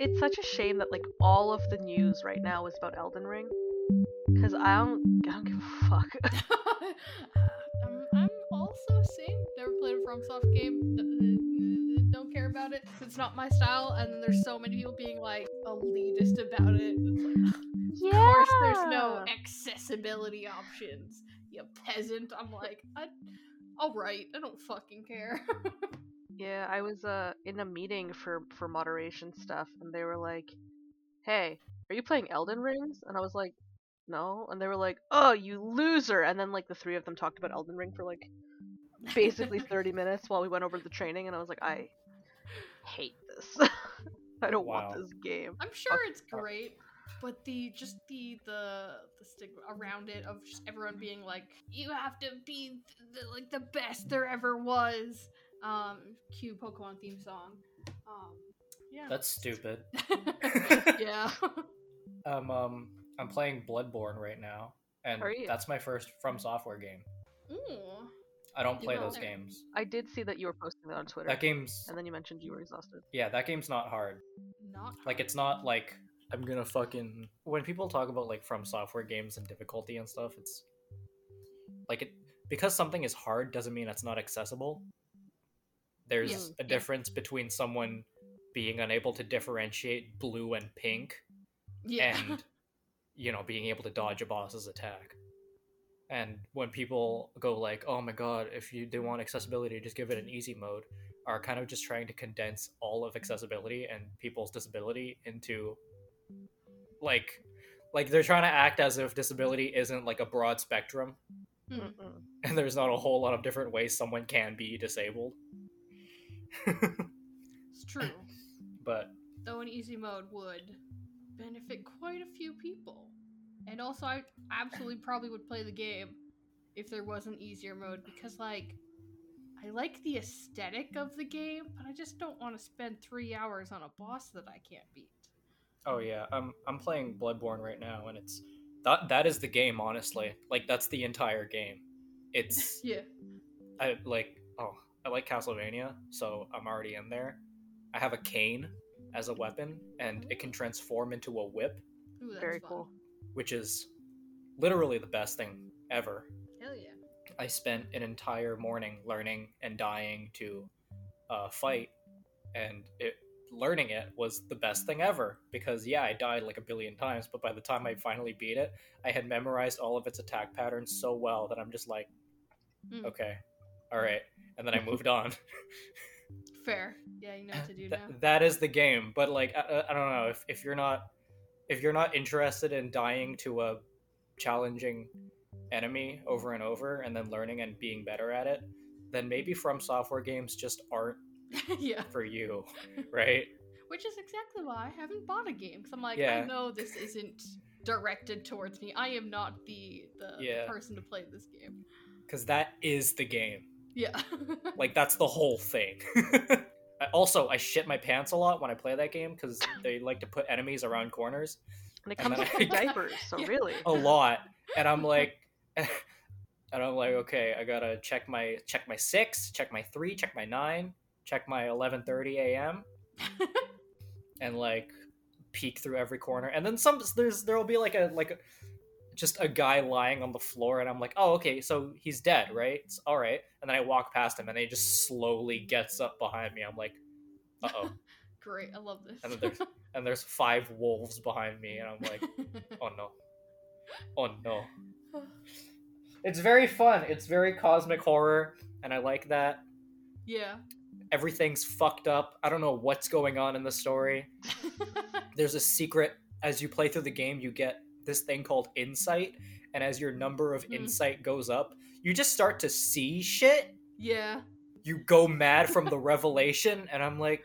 it's such a shame that like all of the news right now is about Elden Ring. Cause I don't, I don't give a fuck. I'm, um, I'm also same. Never played a FromSoft game. Don't care about it. It's not my style. And there's so many people being like elitist about it. Like, yeah. of course, there's no accessibility options. You peasant. I'm like, I, all right. I don't fucking care. Yeah, I was uh in a meeting for for moderation stuff, and they were like, "Hey, are you playing Elden Rings?" And I was like, "No," and they were like, "Oh, you loser!" And then like the three of them talked about Elden Ring for like basically 30 minutes while we went over the training, and I was like, "I hate this. I don't Wow. want this game." I'm sure Fuck it's great, but the just the the the stigma around it of just everyone being like, you have to be the, like the best there ever was. Um, cue Pokemon theme song. Um, yeah. That's stupid. yeah. Um, um, I'm playing Bloodborne right now, and that's my first From Software game. Ooh. I don't You play know, those there- games. I did see that you were posting that on Twitter, That game's and then you mentioned you were exhausted. yeah, that game's not hard. Not Like it's not like I'm gonna fucking when people talk about like From Software games and difficulty and stuff, it's like it because something is hard doesn't mean it's not accessible. There's Yeah, a yeah. difference between someone being unable to differentiate blue and pink yeah. and you know being able to dodge a boss's attack and when people go like oh my god if you do want accessibility just give it an easy mode are kind of just trying to condense all of accessibility and people's disability into like like they're trying to act as if disability isn't like a broad spectrum. Mm-mm. and there's not a whole lot of different ways someone can be disabled It's true. but Though an easy mode would benefit quite a few people. And also, I absolutely probably would play the game if there was an easier mode because, like, I like the aesthetic of the game, but I just don't want to spend three hours on a boss that I can't beat. Oh yeah, I'm I'm playing Bloodborne right now, and it's that that is the game. Honestly, like that's the entire game. It's Yeah. I like oh I like Castlevania, so I'm already in there. I have a cane as a weapon, and it can transform into a whip, Ooh, that's Very fun. cool. which is literally the best thing ever. Hell yeah. I spent an entire morning learning and dying to uh, fight, and it learning it was the best thing ever because yeah, I died like a billion times, but by the time I finally beat it, I had memorized all of its attack patterns so well that I'm just like, Hmm. okay, all right, and then I moved on. Fair. Yeah, you know what to do Th- now. that is the game, but like I, I- don't know if if you're not if you're not interested in dying to a challenging enemy over and over and then learning and being better at it, then maybe from software games just aren't yeah. for you, right? Which is exactly why I haven't bought a game. Because I'm like, Yeah. I know this isn't directed towards me. I am not the the, the Yeah. person to play this game. Because that is the game. Yeah. Like that's the whole thing. I, also, I shit my pants a lot when I play that game because they like to put enemies around corners And it And comes then with I- diapers, so Yeah. really. a lot, and I'm like, and I'm like, okay, I gotta check my check my six, check my three, check my nine, check my 11:30 a.m. and like peek through every corner, and then some there's there'll be like a like a, just a guy lying on the floor, and I'm like, oh okay, so he's dead, right? It's all right, and then I walk past him, and he just slowly gets up behind me. I'm like, uh oh, Great. I love this. and then there's and there's five wolves behind me, and I'm like, oh no, oh no. It's very fun. It's very cosmic horror, and I like that. yeah. Everything's fucked up. I don't know what's going on in the story. There's a secret as you play through the game, you get this thing called insight, and as your number of Hmm. insight goes up, you just start to see shit. yeah. You go mad from the revelation, and I'm like,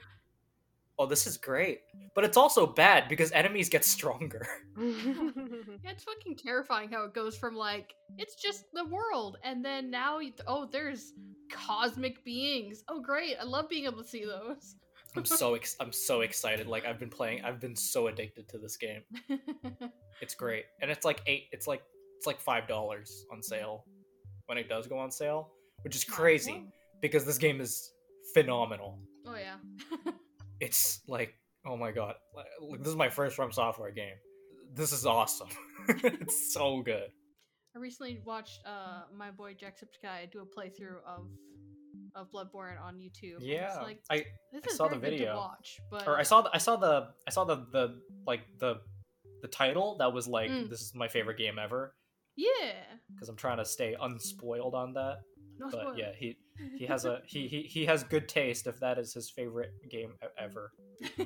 oh, this is great. But it's also bad because enemies get stronger. Yeah, it's fucking terrifying how it goes from like it's just the world, and then now oh, there's cosmic beings. Oh, great! I love being able to see those. I'm so ex- I'm so excited. Like I've been playing. I've been so addicted to this game. It's great, and it's like eight. It's like it's like five dollars on sale when it does go on sale, which is crazy because this game is phenomenal. Oh yeah. It's like oh my god, this is my first From Software game. This is awesome. it's so good. I recently watched uh my boy Jacksepticeye do a playthrough of of Bloodborne on YouTube. Yeah, like I I saw the video. watch, but or I saw the, I saw the I saw the the like the the title that was like Mm. this is my favorite game ever yeah, because I'm trying to stay unspoiled on that. no But yeah, he he has a he, he he has good taste if that is his favorite game ever. yeah,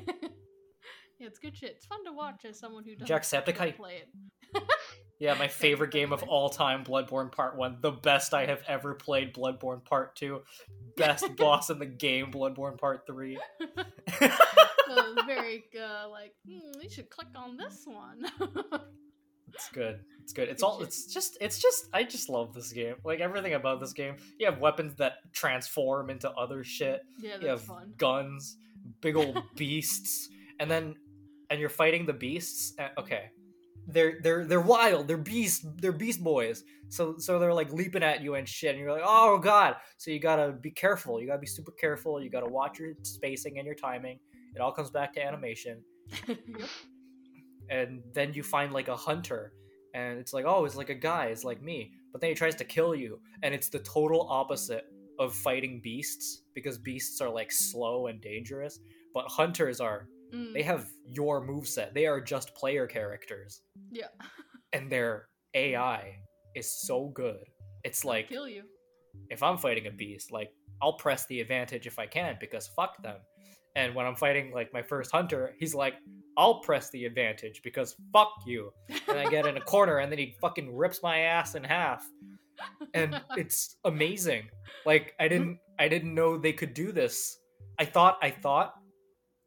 it's good shit. It's fun to watch as someone who doesn't Jacksepticeye. play it. Yeah, my favorite game of all time, Bloodborne Part 1. The best I have ever played, Bloodborne Part 2. Best boss in the game, Bloodborne Part 3. So very uh, like hmm, you should click on this one. It's good. It's good. It's all it's just it's just I just love this game. Like everything about this game. You have weapons that transform into other shit. yeah, You that's have fun. guns, big old beasts, and then and you're fighting the beasts. Uh, okay. They're they're they're wild. They're beast. They're beast boys. So so they're like leaping at you and shit. And you're like, oh god. So you gotta be careful. You gotta be super careful. You gotta watch your spacing and your timing. It all comes back to animation. And then you find like a hunter, and it's like, oh, it's like a guy. It's like me. But then he tries to kill you, and it's the total opposite of fighting beasts because beasts are like slow and dangerous. But hunters are Mm, they have your moveset. They are just player characters. yeah, And their AI is so good. It's like kill you. if I'm fighting a beast, like I'll press the advantage if I can because fuck them. And when I'm fighting like my first hunter, he's like, I'll press the advantage because fuck you. And I get in a corner and then he fucking rips my ass in half. And it's amazing. Like I didn't I didn't know they could do this. I thought I thought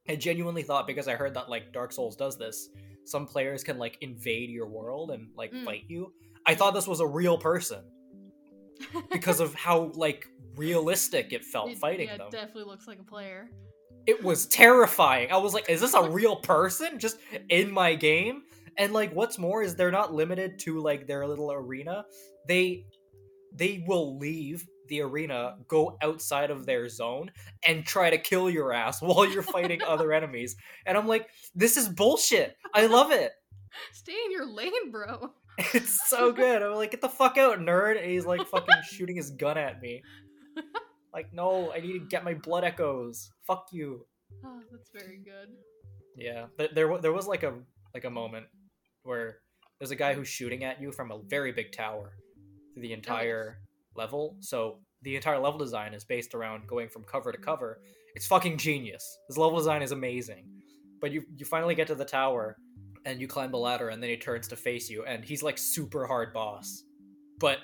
I genuinely thought because I heard that like Dark Souls does this, some players can like invade your world and like Mm. fight you. I thought this was a real person because of how like realistic it felt It- fighting yeah, them. it definitely looks like a player. It was terrifying. I was like, is this a real person just in my game? And like what's more is they're not limited to like their little arena. They they will leave the arena, go outside of their zone and try to kill your ass while you're fighting other enemies. And I'm like, this is bullshit. I love it. Stay in your lane, bro. It's so good. I'm like, get the fuck out, nerd. And he's like fucking shooting his gun at me. Like, no, I need to get my blood echoes. Fuck you. Oh, that's very good. Yeah, th- there there was like a like a moment where there's a guy who's shooting at you from a very big tower through the entire level. So the entire level design is based around going from cover to cover. It's fucking genius. This level design is amazing. But you you finally get to the tower and you climb the ladder and then he turns to face you and he's like super hard boss. But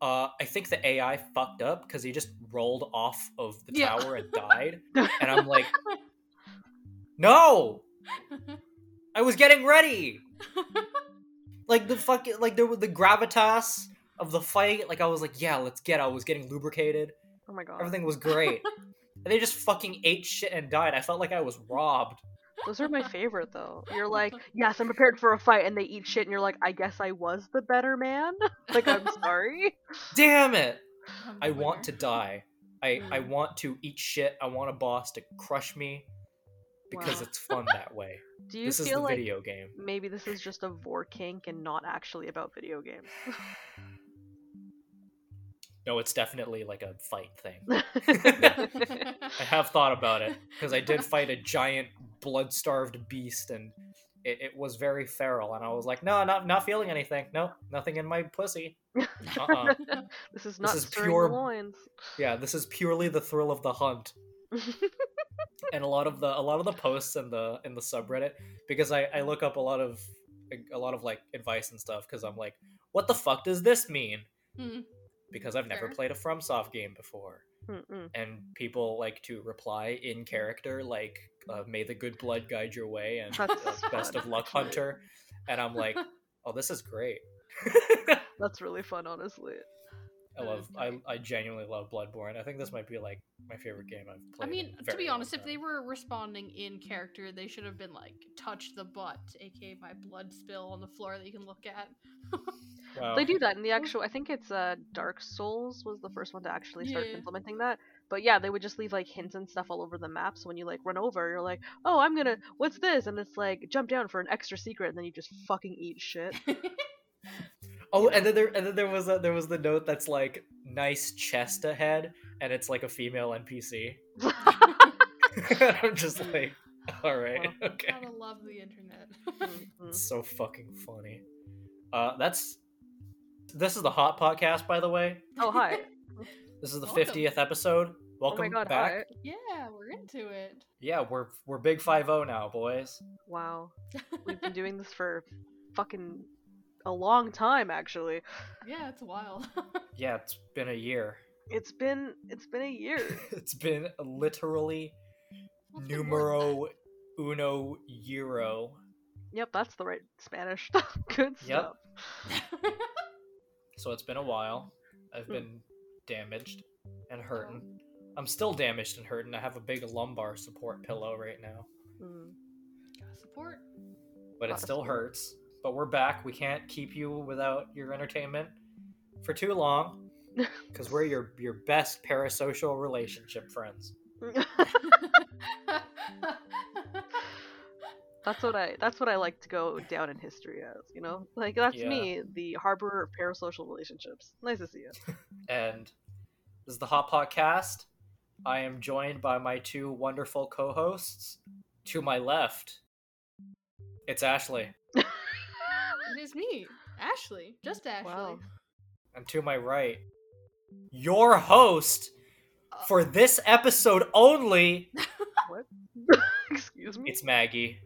uh, I think the AI fucked up because he just rolled off of the Yeah. tower and died. and I'm like, no, I was getting ready. Like the fucking like there was the gravitas of the fight. Like I was like, yeah, let's get. I was getting lubricated. Oh my god. Everything was great. and they just fucking ate shit and died. I felt like I was robbed. Those are my favorite though. You're like, yes, I'm prepared for a fight, and they eat shit, and you're like, I guess I was the better man. like, I'm sorry. Damn it! I'm I the want to die. I I Mm. want to eat shit. I want a boss to crush me because Wow. it's fun that way. Do you this is feel the like video game. maybe this is just a vor kink and not actually about video games? No, it's definitely like a fight thing. I have thought about it because I did fight a giant blood-starved beast, and it, it was very feral. And I was like, no, not not feeling anything. No, nothing in my pussy. Uh-uh. this is not this is pure- loins. Yeah, this is purely the thrill of the hunt. and a lot of the a lot of the posts in the in the subreddit because I I look up a lot of a lot of like advice and stuff because I'm like, what the fuck does this mean? Hmm. Because I've never Fair. played a FromSoft game before. Mm-mm. and people like to reply in character like uh, may the good blood guide your way and uh, best of luck hunter and i'm like oh this is great That's really fun, honestly. I love. I, I genuinely love Bloodborne. I think this might be like my favorite game I've played. I mean, to be long honest, if they were responding in character, they should have been like, touch the butt, aka my blood spill on the floor that you can look at. Wow. They do that in the actual. I think it's uh, Dark Souls was the first one to actually start Yeah. implementing that. But yeah, they would just leave like hints and stuff all over the map. So when you like run over, you're like, oh, I'm gonna, what's this? And it's like jump down for an extra secret, and then you just fucking eat shit. Oh, and then there and then there was a, there was the note that's like nice chest ahead, and it's like a female NPC. I'm just like, all right, Well, okay. Gotta love the internet. Mhm. It's so fucking funny. Uh, that's this is the hot podcast, by the way. Oh hi. This is the Welcome. fiftieth episode. Welcome oh my god, back. hi. yeah, we're into it. Yeah, we're we're big five zero now, boys. Wow, we've been doing this for fucking a long time actually. yeah, it's wild. Yeah, it's been a year. It's been it's been a year. it's been literally Well, it's been numero uno euro. Yep, that's the right Spanish. Good stuff. that. So it's been a while. I've Hmm. been damaged and hurting. I'm still damaged and hurting. I have a big lumbar support pillow right now, Mm. Support. but it still support. hurts. But we're back. We can't keep you without your entertainment for too long because we're your your best parasocial relationship friends. That's what I that's what I like to go down in history as, you know? Like that's Yeah. me, the harbor of parasocial relationships. Nice to see you. And this is the Hot Podcast. I am joined by my two wonderful co-hosts. To my left, it's Ashley, is me, Ashley. Just mm, Ashley. Wow. and to my right, your host uh, for this episode only. What? Excuse me? It's Maggie.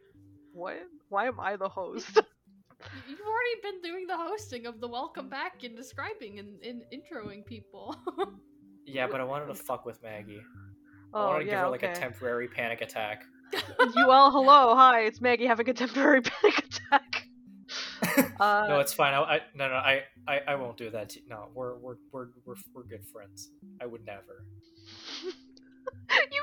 What? Why am I the host? You've already been doing the hosting of the welcome back and describing and, and introing people. Yeah, but I wanted to fuck with Maggie. I oh wanted to yeah, give her like okay. a temporary panic attack. you all hello, hi, it's Maggie having a temporary panic attack. Uh, no, it's fine. I, I no no I, I I won't do that. To, no, we're we're we're we're we're good friends. I would never. you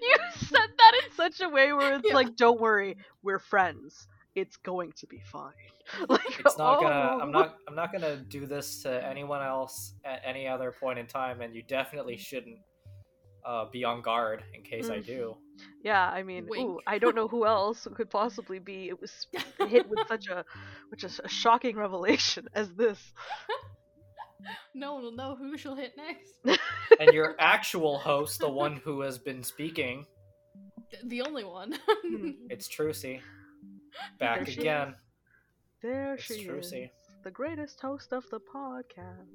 you said that in such a way where it's Yeah. like, don't worry, we're friends. It's going to be fine. Like, It's not gonna. oh. I'm not. I'm not gonna do this to anyone else at any other point in time, and you definitely shouldn't uh, be on guard in case I Mm. do. Yeah, I mean, ooh, I don't know who else could possibly be. It was hit with such a, which is a shocking revelation as this. no one will know who she'll hit next. And your actual host, the one who has been speaking, The only one. Hmm. it's Trucy. Back There she again. There It's she is, Trucy. the greatest host of the podcast.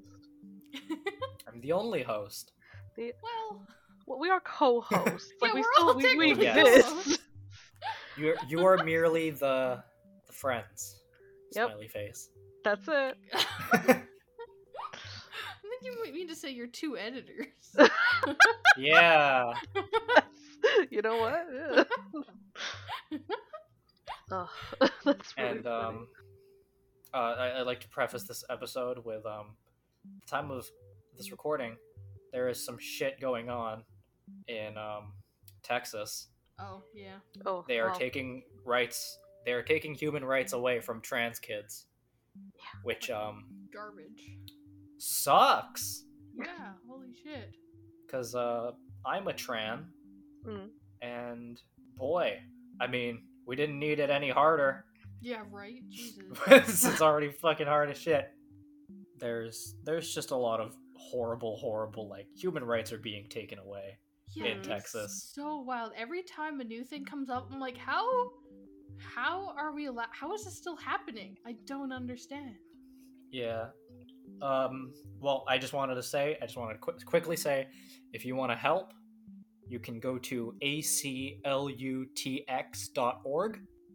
I'm the only host. well, Well, we are co-hosts. Yeah, like we we're still all we, we exist. co-hosts. You're you are merely the the friends. Yep. Smiley face. That's it. I think you might mean to say you're two editors. yeah. you know what? Yeah. Ugh, that's really and funny. um, uh, I, I'd like to preface this episode with um, the time of this recording, there is some shit going on in um, Texas. oh yeah. oh, They are well, taking rights. They are taking human rights away from trans kids, yeah. which um Garbage. sucks. Yeah. Holy shit. Cause uh, I'm a tran, Mm. and boy, I mean, we didn't need it any harder. Yeah. Right. Jesus. this is already fucking hard as shit. There's there's just a lot of horrible, horrible like human rights are being taken away. Yeah, in it's Texas. So wild. Every time a new thing comes up, I'm like, how, how are we allowed? How is this still happening? I don't understand. Yeah. Um. Well, I just wanted to say, I just wanted to qu- quickly say, if you want to help, you can go to aclutx.org.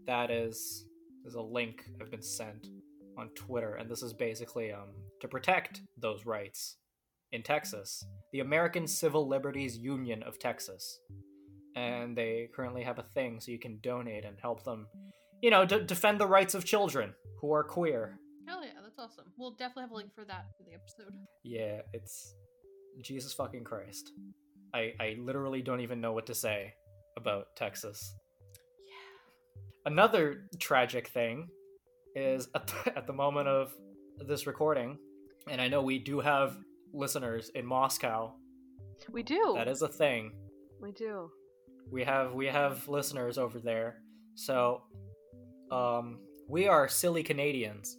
That is is a link I've been sent on Twitter, and this is basically um to protect those rights in Texas, the American Civil Liberties Union of Texas, and they currently have a thing so you can donate and help them, you know, to defend the rights of children who are queer. Hell yeah, that's that's awesome. We'll definitely have a link for that for the episode. Yeah, it's Jesus fucking Christ. I I literally don't even know what to say about Texas. Yeah. Another tragic thing is at the, at the moment of this recording, and I know we do have listeners in Moscow. We do. That is a thing. We do. We have we have listeners over there. So um we are silly Canadians.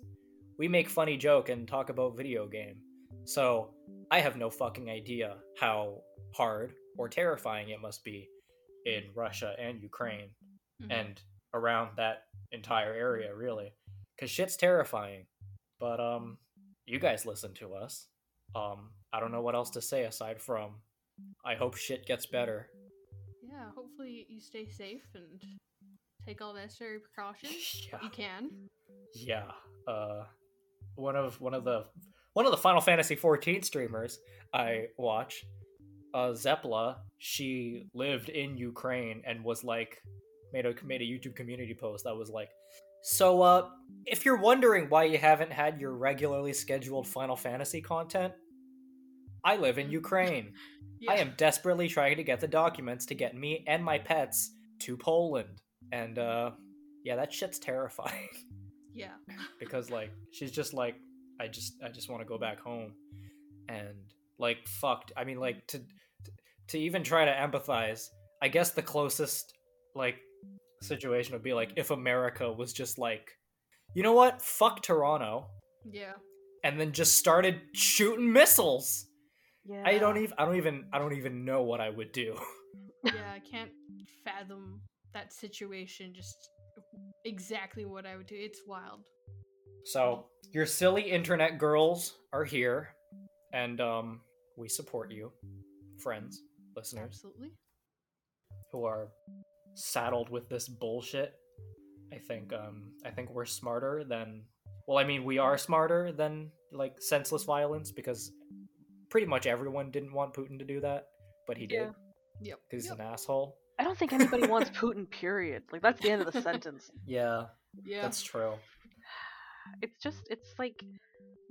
We make funny joke and talk about video game. So I have no fucking idea how hard or terrifying it must be in Russia and Ukraine Mhm. and around that entire area really cuz shit's terrifying. But um you guys listen to us. Um I don't know what else to say aside from I hope shit gets better. yeah, hopefully you stay safe and take all necessary precautions. Yeah. You can. Yeah. Uh one of one of the one of the Final Fantasy 14 streamers I watch, uh Zepla, she lived in Ukraine and was like made a made a YouTube community post that was like so uh if you're wondering why you haven't had your regularly scheduled Final Fantasy content, I live in Ukraine. I am desperately trying to get the documents to get me and my pets to Poland. And uh yeah, that shit's terrifying Yeah. because like she's just like I just I just want to go back home. And like fucked. I mean like to to even try to empathize, I guess the closest like situation would be like if America was just like you know what? Fuck Toronto Yeah. and then just started shooting missiles. Yeah. I don't even I don't even I don't even know what I would do. Yeah. I can't fathom that situation. Just exactly what I would do. It's wild. So your silly internet girls are here, and um, we support you, friends, listeners Absolutely. who are saddled with this bullshit. I think um, I think we're smarter than. Well, I mean, we are smarter than like senseless violence because pretty much everyone didn't want Putin to do that, but he Yeah. did Yep. because he's Yep. an asshole. I don't think anybody wants Putin. Period. Like that's the end of the sentence. Yeah, Yeah. that's true. It's just it's like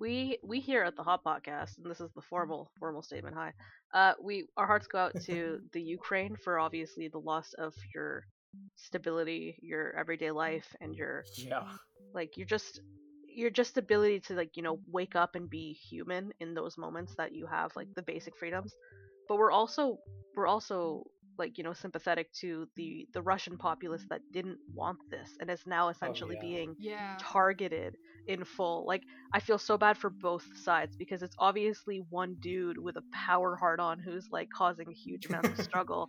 we we here at the Hot Podcast, and this is the formal formal statement. Hi, uh, we our hearts go out to the Ukraine for obviously the loss of your stability, your everyday life, and your Yeah, like you're just your just ability to like you know mm-hmm. wake up and be human in those moments that you have like the basic freedoms. But we're also we're also like you know sympathetic to the the Russian populace that didn't want this and is now oh, essentially yeah. being Yeah. targeted in full. Like I feel so bad for both sides because it's obviously one dude with a power hard on who's like causing a huge amount of struggle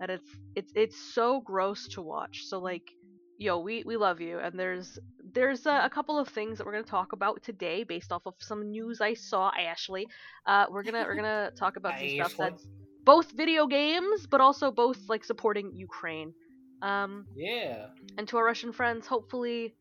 and it's it's it's so gross to watch. So like yo, we we love you and there's there's uh, a couple of things that we're going to talk about today based off of some news I saw Ashley. Uh we're going to we're to talk about some stuff that's both video games but also both like supporting Ukraine. Um yeah. and to our Russian friends, hopefully,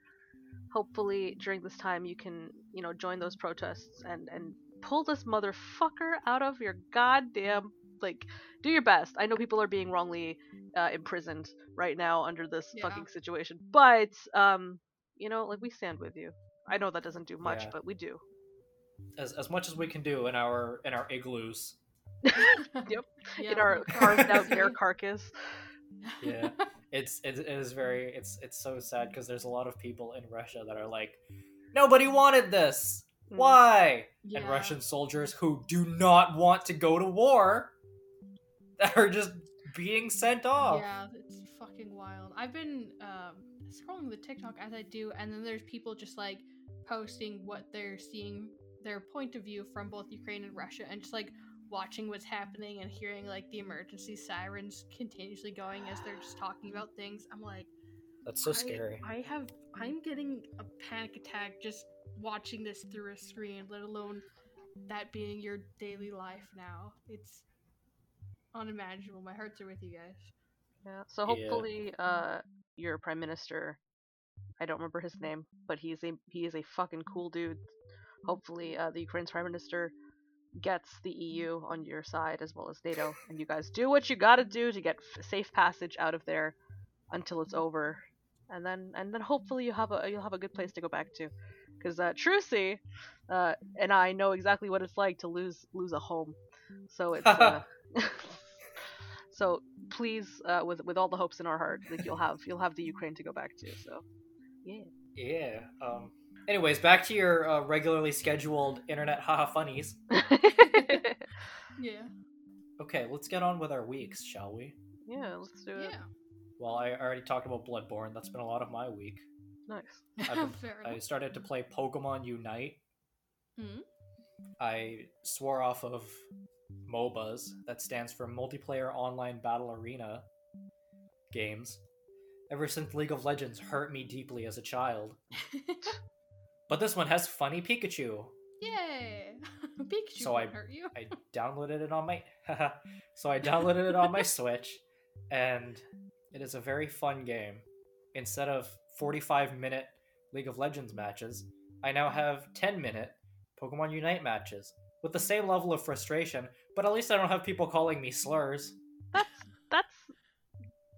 hopefully during this time you can, you know, join those protests and and pull this motherfucker out of your goddamn like do your best. I know people are being wrongly uh, imprisoned right now under this Yeah. fucking situation, but um, you know, like we stand with you. I know that doesn't do much, Yeah. but we do. As as much as we can do in our in our igloos. Yep. Yeah, In our carved out bear carcass. Yeah. it's it, it is very it's it's so sad because there's a lot of people in Russia that are like nobody wanted this. Mm. Why? And Russian soldiers who do not want to go to war that are just being sent off. Yeah, it's fucking wild. I've been um, scrolling the TikTok as I do, and then there's people just like posting what they're seeing, their point of view from both Ukraine and Russia, and just like watching what's happening and hearing like the emergency sirens continuously going as they're just talking about things. I'm like, That's so I- scary. I have, I'm getting a panic attack just watching this through a screen, let alone that being your daily life now. It's unimaginable. My hearts are with you guys. Yeah. So Yeah. hopefully, uh, your prime minister, I don't remember his name, but he's a he is a fucking cool dude. Hopefully, uh, the Ukraine's prime minister gets the EU on your side as well as NATO, and you guys do what you gotta do to get f- safe passage out of there until it's over, and then and then hopefully you have a you'll have a good place to go back to. because uh, Trucy uh, and I know exactly what it's like to lose lose a home. So it's uh, so please, uh, with with all the hopes in our heart, that you'll have you'll have the Ukraine to go back to. So yeah. Yeah. Um. Anyways, back to your uh, regularly scheduled internet haha funnies. Yeah. Okay, let's get on with our weeks, shall we? yeah, let's do it. Yeah. Well, I already talked about Bloodborne. That's been a lot of my week. Nice. I've been- I started to play Pokemon Unite. Hmm? I swore off of MOBAs. That stands for Multiplayer Online Battle Arena games. Ever since League of Legends hurt me deeply as a child. But this one has funny Pikachu. Yay! Pikachu So I- hurt you. I downloaded it on my so I downloaded it on my Switch and it is a very fun game. Instead of 45 minute League of Legends matches, I now have 10 minute Pokemon Unite matches with the same level of frustration, but at least I don't have people calling me slurs. That's that's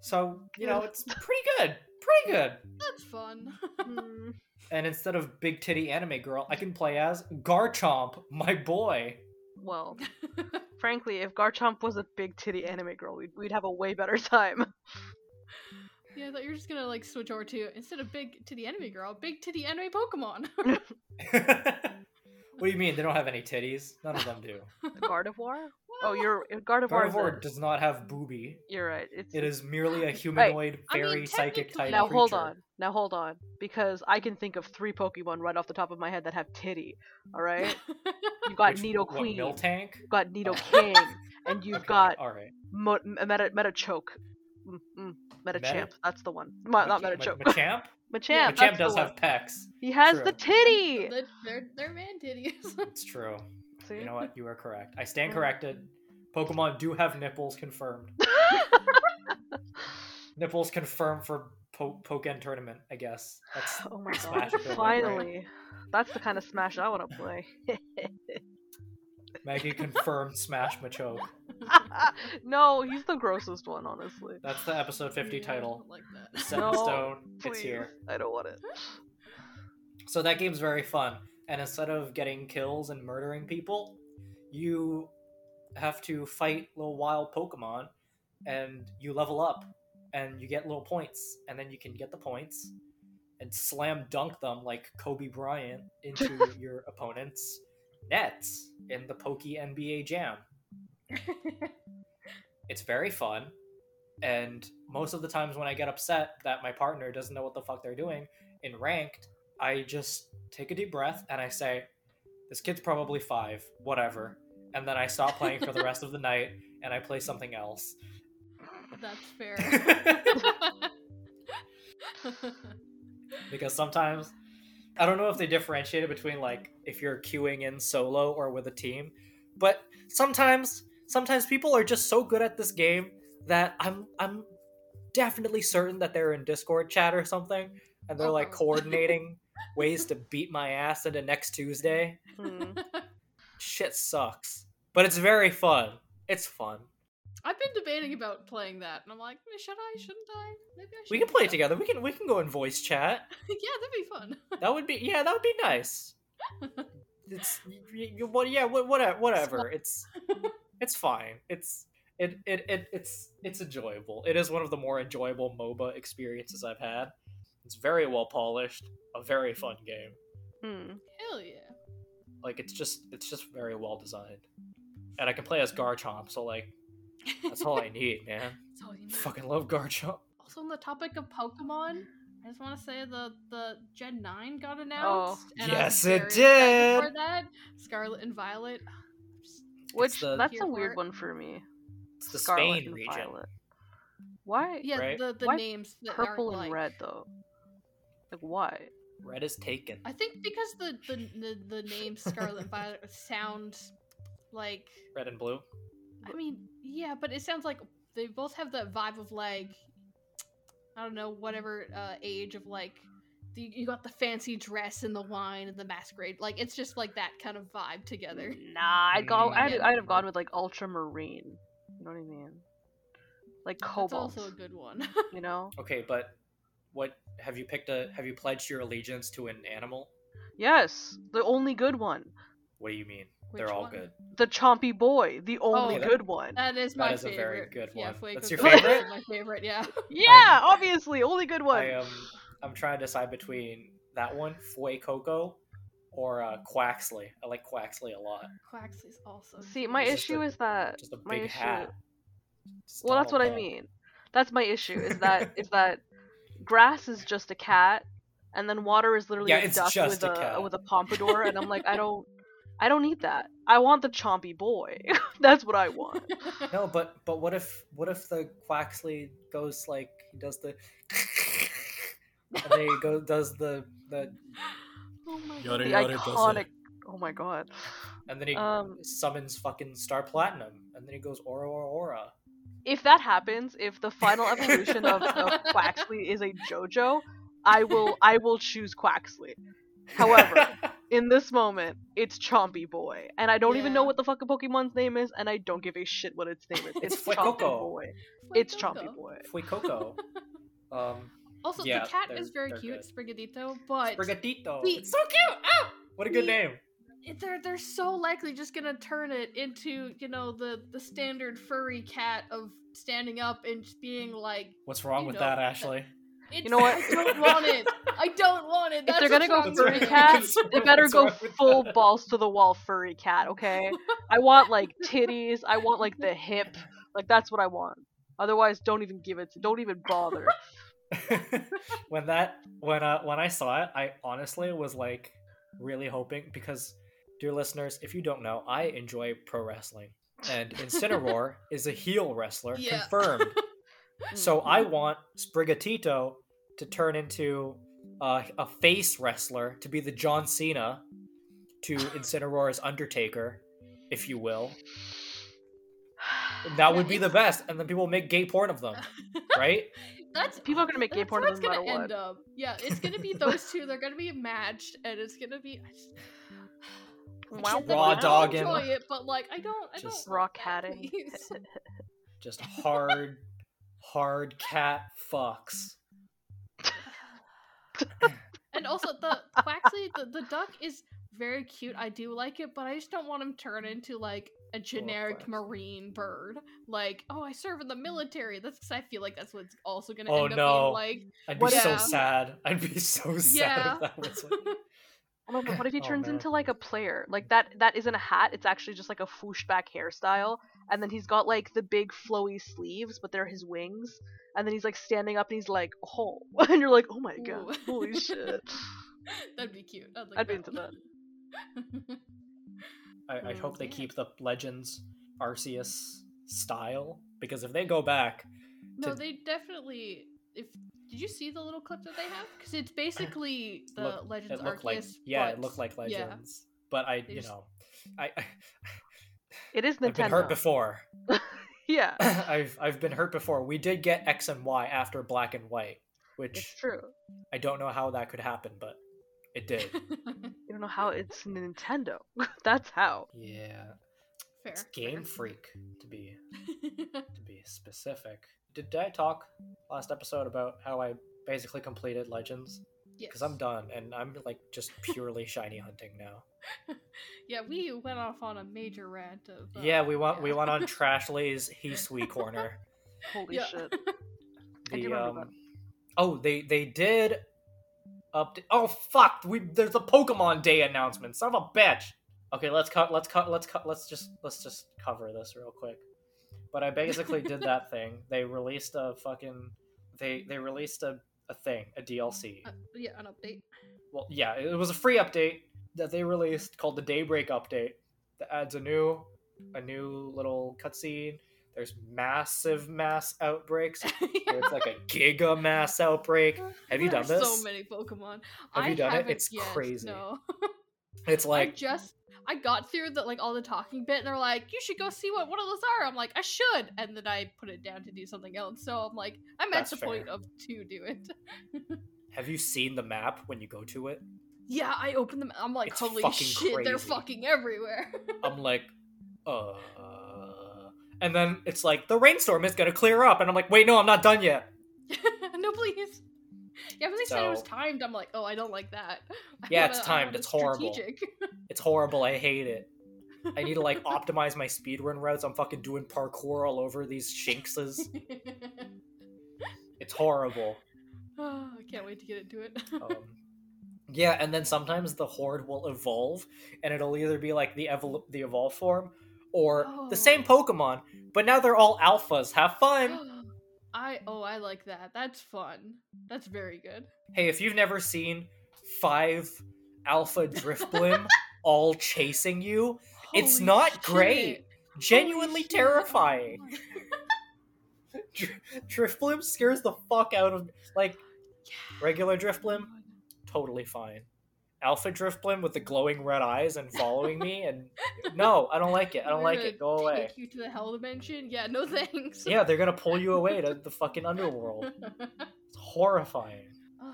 So, you know, it's pretty good. Pretty good. That's fun. mm, And instead of Big Titty Anime Girl, I can play as Garchomp, my boy. well. Frankly, if Garchomp was a big titty anime girl, we'd, we'd have a way better time. yeah, I thought you were just gonna like switch over to instead of big titty enemy girl, big titty enemy Pokemon. What do you mean? They don't have any titties? None of them do. Gardevoir? Oh, you're Gardevoir. is a- Gardevoir does not have booby. You're right. It's It is merely a humanoid, I mean, fairy, psychic technically- type now creature. hold on. Now hold on, because I can think of three Pokemon right off the top of my head that have titty. All right, you got Which- Nido what, Queen, Miltank? you've got Nido. King, and you've Okay, got all right. Mo- M- Meta Metachoke. Mm, mm, Metachamp. Meta- That's the one. Ma- not Ma- Metachoke. Machamp? Machamp. Yeah, Machamp does have pecs. He has True. the titty. they're, they're, they're man titties. It's true. See? You know what? You are correct. I stand corrected. Pokemon do have nipples confirmed. Nipples confirmed for po- Pokken tournament. I guess that's oh my Smash god! Finally, that's the kind of Smash I want to play. Maggie confirmed Smash Machoke. no, he's the grossest one, honestly. That's the episode fifty Yeah, title. Like that. Set in No, stone. It's Please, here. I don't want it. So that game's very fun. And instead of getting kills and murdering people, you have to fight little wild Pokemon and you level up and you get little points. And then you can get the points and slam dunk them like Kobe Bryant into your opponent's nets in the Poke NBA Jam. It's very fun. And most of the times when I get upset that my partner doesn't know what the fuck they're doing in ranked, I just take a deep breath and I say, This kid's probably five, whatever. And then I stop playing for the rest of the night and I play something else. That's fair. because sometimes I don't know if they differentiate it between like if you're queuing in solo or with a team, but sometimes sometimes people are just so good at this game that I'm I'm definitely certain that they're in Discord chat or something and they're like coordinating ways to beat my ass into next Tuesday. Hmm. Shit sucks. But it's very fun. It's fun. I've been debating about playing that, and I'm like, "Eh, should I? Shouldn't I? Maybe I should. We can play it together. We can we can go in voice chat. yeah, that'd be fun. That would be yeah, that would be nice. It's you, you, what yeah, what, whatever, whatever. It's it's fine. It's it, it it it's it's enjoyable. It is one of the more enjoyable MOBA experiences I've had. It's very well polished, a very fun game. Hmm. Hell yeah. Like it's just it's just very well designed. And I can play as Garchomp, so like that's all I need, man. That's all you need. Fucking love Garchomp. Also, on the topic of Pokemon, I just want to say the the Gen Nine got announced. and I'm Yes, it did! For that, Scarlet and Violet. Just- Which the- that's a weird one for me. It's the Scarlet Spain region. Violet. Why Yeah, Right? the the Why names that purple aren't and like, red though? Like why? Red is taken. I think because the the the, the names Scarlet and Violet sounds like Red and blue. I mean, yeah, but it sounds like they both have that vibe of like I don't know, whatever uh, age of like the, you got the fancy dress and the wine and the masquerade. Like it's just like that kind of vibe together. Nah, I'd go. I'd. I'd have gone with like ultramarine. You know what I mean? Like That's cobalt. also a good one. You know? Okay, but what have you picked a have you pledged your allegiance to an animal? Yes, the only good one. What do you mean? Which They're all one? good. The Chompy Boy, the only Oh, that- good one. That is That my is a favorite. very good Yeah, one. Fuego That's your favorite? My favorite, yeah. Yeah, obviously, only good one. I um, I'm trying to decide between that one, Fuecoco, or uh, Quaxley. I like Quaxley a lot. Quaxley's awesome. See, my It's issue a- is that Just a my big issue. hat. Just Well, that's what I mean. That's my issue. Is that is that grass is just a cat, and then water is literally Yeah, a duck just with a a, with a pompadour, and I'm like, I don't, I don't need that. I want the chompy boy. that's what I want. No, but but what if what if the Quaxley goes like he does the and then he go does the the oh my Yada The yada iconic. Oh my god. and then he Um, summons fucking Star Platinum and then he goes aura aura aura. If that happens, if the final evolution of, of Quaxley is a JoJo, I will I will choose Quaxley. However, in this moment, it's Chompy Boy, and I don't even know what the fucking Pokemon's name is, and I don't give a shit what its name is. It's It's, Chompy Boy. It's Chompy Boy. Fue Coco. um Also, Yeah, the cat they're- is very cute, good. Sprigatito, but Sprigatito. We- It's so cute. Ah! What a good we- name. they're they're so likely just gonna turn it into you know the the standard furry cat of standing up and just being like, What's wrong with know, that, that- Ashley? it's, know what? I don't want it. I don't want it. If they're gonna go furry with cat, they better go full that? balls to the wall furry cat, okay? I want like titties, I want like the hip. Like that's what I want. Otherwise, don't even give it to, don't even bother. when that when uh when I saw it, I honestly was like really hoping because dear listeners, if you don't know, I enjoy pro wrestling. And Incineroar is a heel wrestler, Yeah. confirmed. So. I want Sprigatito to turn into uh, a face wrestler, to be the John Cena to Incineroar's Undertaker, if you will. That would be the best, and then people make gay porn of them, right? That's People are gonna make gay that's porn where of it's them no gonna matter end what. up. Yeah, it's gonna be those two. They're gonna be matched, and it's gonna be. I just, Wow, Raw will wow. dogging. Enjoy it, but like I don't. I Just- don't Raw catting. Just hard, hard cat fucks. And also the Quaxley, the, the duck is very cute. I do like it, but I just don't want him turn into like a generic Quaxley. marine bird. Like, oh, I serve in the military. That's because I feel like that's what's also gonna Oh, end up no. being like. I'd be What so sad. I'd be so sad Yeah. if that was what Oh, but what if he Oh, turns no. into like a player? Like that that isn't a hat, it's actually just like a swoosh back hairstyle. And then he's got like the big flowy sleeves, but they're his wings. And then he's like standing up and he's like, oh and you're like, oh my god, Ooh. holy shit. That'd be cute. I'd, like I'd be into that. I, I hope they keep the Legends Arceus style because if they go back, no, to- they definitely. If did you see the little clip that they have? Because it's basically the look- Legends it Arceus. like yeah, it looked like yeah. Legends. But I, They you just- know, I, I It is I've been hurt before. yeah, I've I've been hurt before. We did get X and Y after Black and White, which it's true. I don't know how that could happen, but it did. You don't know how it's Nintendo. That's how. yeah, Fair. it's Game Freak to be to be specific. Did, did I talk last episode about how I basically completed Legends? yes. Because I'm done and I'm like just purely shiny hunting now. Yeah, we went off on a major rant of. Uh, yeah, we went we went on Trashley's He Sweet Corner. Holy Yeah. shit. I do The um, oh they they did update. Oh fuck, we there's a Pokemon Day announcement. Son of a bitch. Okay, let's cut. Let's cut. Let's cut. Let's just let's just cover this real quick. But I basically did that thing. They released a fucking. They they released a a thing a DLC. Uh, yeah, an update. well yeah it was a free update that they released called the daybreak update that adds a new a new little cutscene there's massive mass outbreaks where it's like a giga mass outbreak have you There done this So many Pokemon. Have I you done it? It's yet, crazy. No. it's like I just I got through the like all the talking bit, and they're like, "You should go see what one of those are." I'm like, "I should," and then I put it down to do something else. So I'm like, I'm That's at the point of to do it. have you seen the map when you go to it yeah, I open them. I'm like, It's "Holy fucking shit, they're fucking everywhere." i'm like uh and then it's like the rainstorm is gonna clear up and i'm like wait no i'm not done yet no, please. Yeah, when they said it was timed, I'm like, oh, I don't like that. I Yeah, it's timed, it's horrible. It's horrible. I hate it. I need to like optimize my speedrun routes. I'm fucking doing parkour all over these shinkses. It's horrible. oh, I can't wait to get into it. Um, yeah, and then sometimes the horde will evolve, and it'll either be like the evol- the evolve form, or the same Oh. Pokemon, but now they're all alphas. Have fun. I oh, I like that. That's fun. That's very good. hey, if you've never seen five Alpha Drifblim all chasing you, It's not shit. great. genuinely Holy terrifying. Oh Dr- Drifblim scares the fuck out of. Like oh God. regular Drifblim, totally fine. Alpha Drifblim with the glowing red eyes and following me, and no, I don't like it. I don't like it. Go away. Take you to the hell dimension? Yeah, no thanks. Yeah, they're gonna pull you away to the fucking underworld. It's horrifying.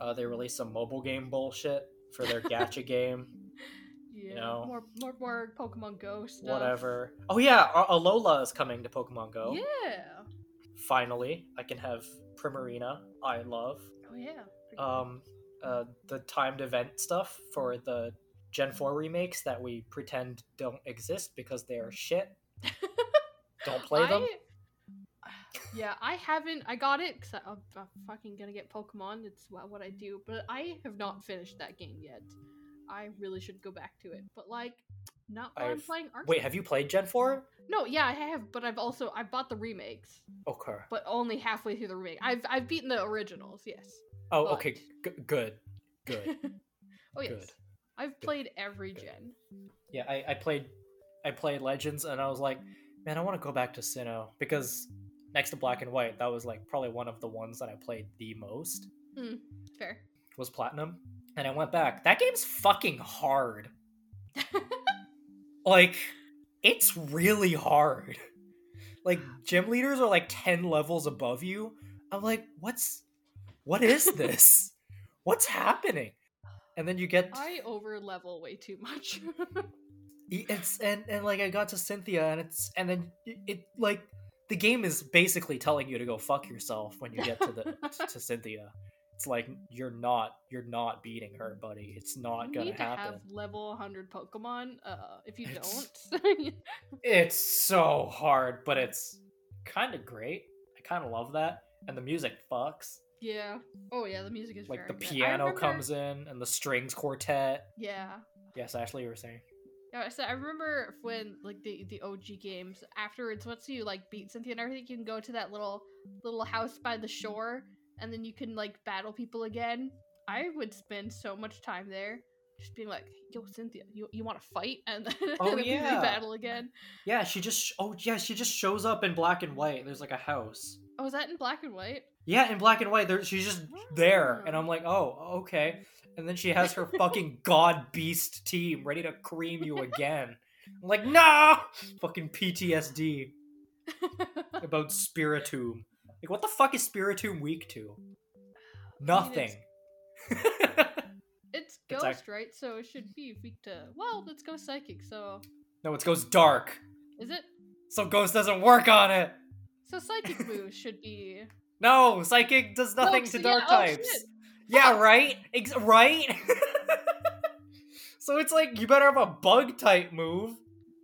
Uh, they released some mobile game bullshit for their gacha game. yeah. know. More, more, more Pokemon Go stuff. Whatever. Oh yeah, Alola is coming to Pokemon Go. Yeah. Finally, I can have Primarina. I love. Oh yeah. Um, uh, the timed event stuff for the Gen 4 remakes that we pretend don't exist because they are shit. Don't play them. I- yeah, I haven't. I got it because I'm, I'm fucking gonna get Pokemon. It's what, what I do, but I have not finished that game yet. I really should go back to it, but like, not while I'm I've- playing Arceus. Wait, have you played Gen 4? No, yeah, I have, but I've also I bought the remakes, Okay. but only halfway through the remake. I've I've beaten the originals. Yes. Oh, But- okay. G- good. Good. oh yes. Good. I've played every Good. gen. Yeah, I, I played I played Legends and I was like, man, I want to go back to Sinnoh because next to Black and White, that was like probably one of the ones that I played the most hmm, Fair. was Platinum. And I went back. That game's fucking hard. like it's really hard. Like gym leaders are like 10 levels above you. I'm like, what's what is this? what's happening? And then you get I over level way too much. it's and and like I got to Cynthia and it's and then it, it like the game is basically telling you to go fuck yourself when you get to the to Cynthia. It's like you're not you're not beating her, buddy. It's not you gonna happen. have level 100 Pokemon. Uh, if you It's- don't, It's so hard, but it's kind of great. I kind of love that, and the music fucks. Yeah. Oh yeah, the music is Like the good. Piano remember- comes in, and the strings quartet. Yeah. Yes, Ashley, you were saying. Yeah, so I remember when like the the OG games afterwards. Once you like beat Cynthia and everything, you can go to that little little house by the shore, and then you can like battle people again. I would spend so much time there, just being like, "Yo, Cynthia, you you want to fight?" And then, Oh, and then we yeah. battle again. Yeah, she just oh yeah, she just shows up in black and white. There's like a house. Oh, is that in black and white? Yeah, in black and white. There, she's just there, and I'm like, oh, okay. And then she has her fucking god beast team ready to cream you again. I'm like, nah, fucking PTSD about Spiritomb. Like, what the fuck is Spiritomb weak to? Nothing. It's It's ghost, right? So it should be weak to. Well, let's go psychic. So no, it goes dark, is it? so Ghost doesn't work on it. So psychic moves should be. No, psychic does oh, nothing No, to dark oh, types. shit. Yeah, right? Ex- right? so it's like you better have a bug type move,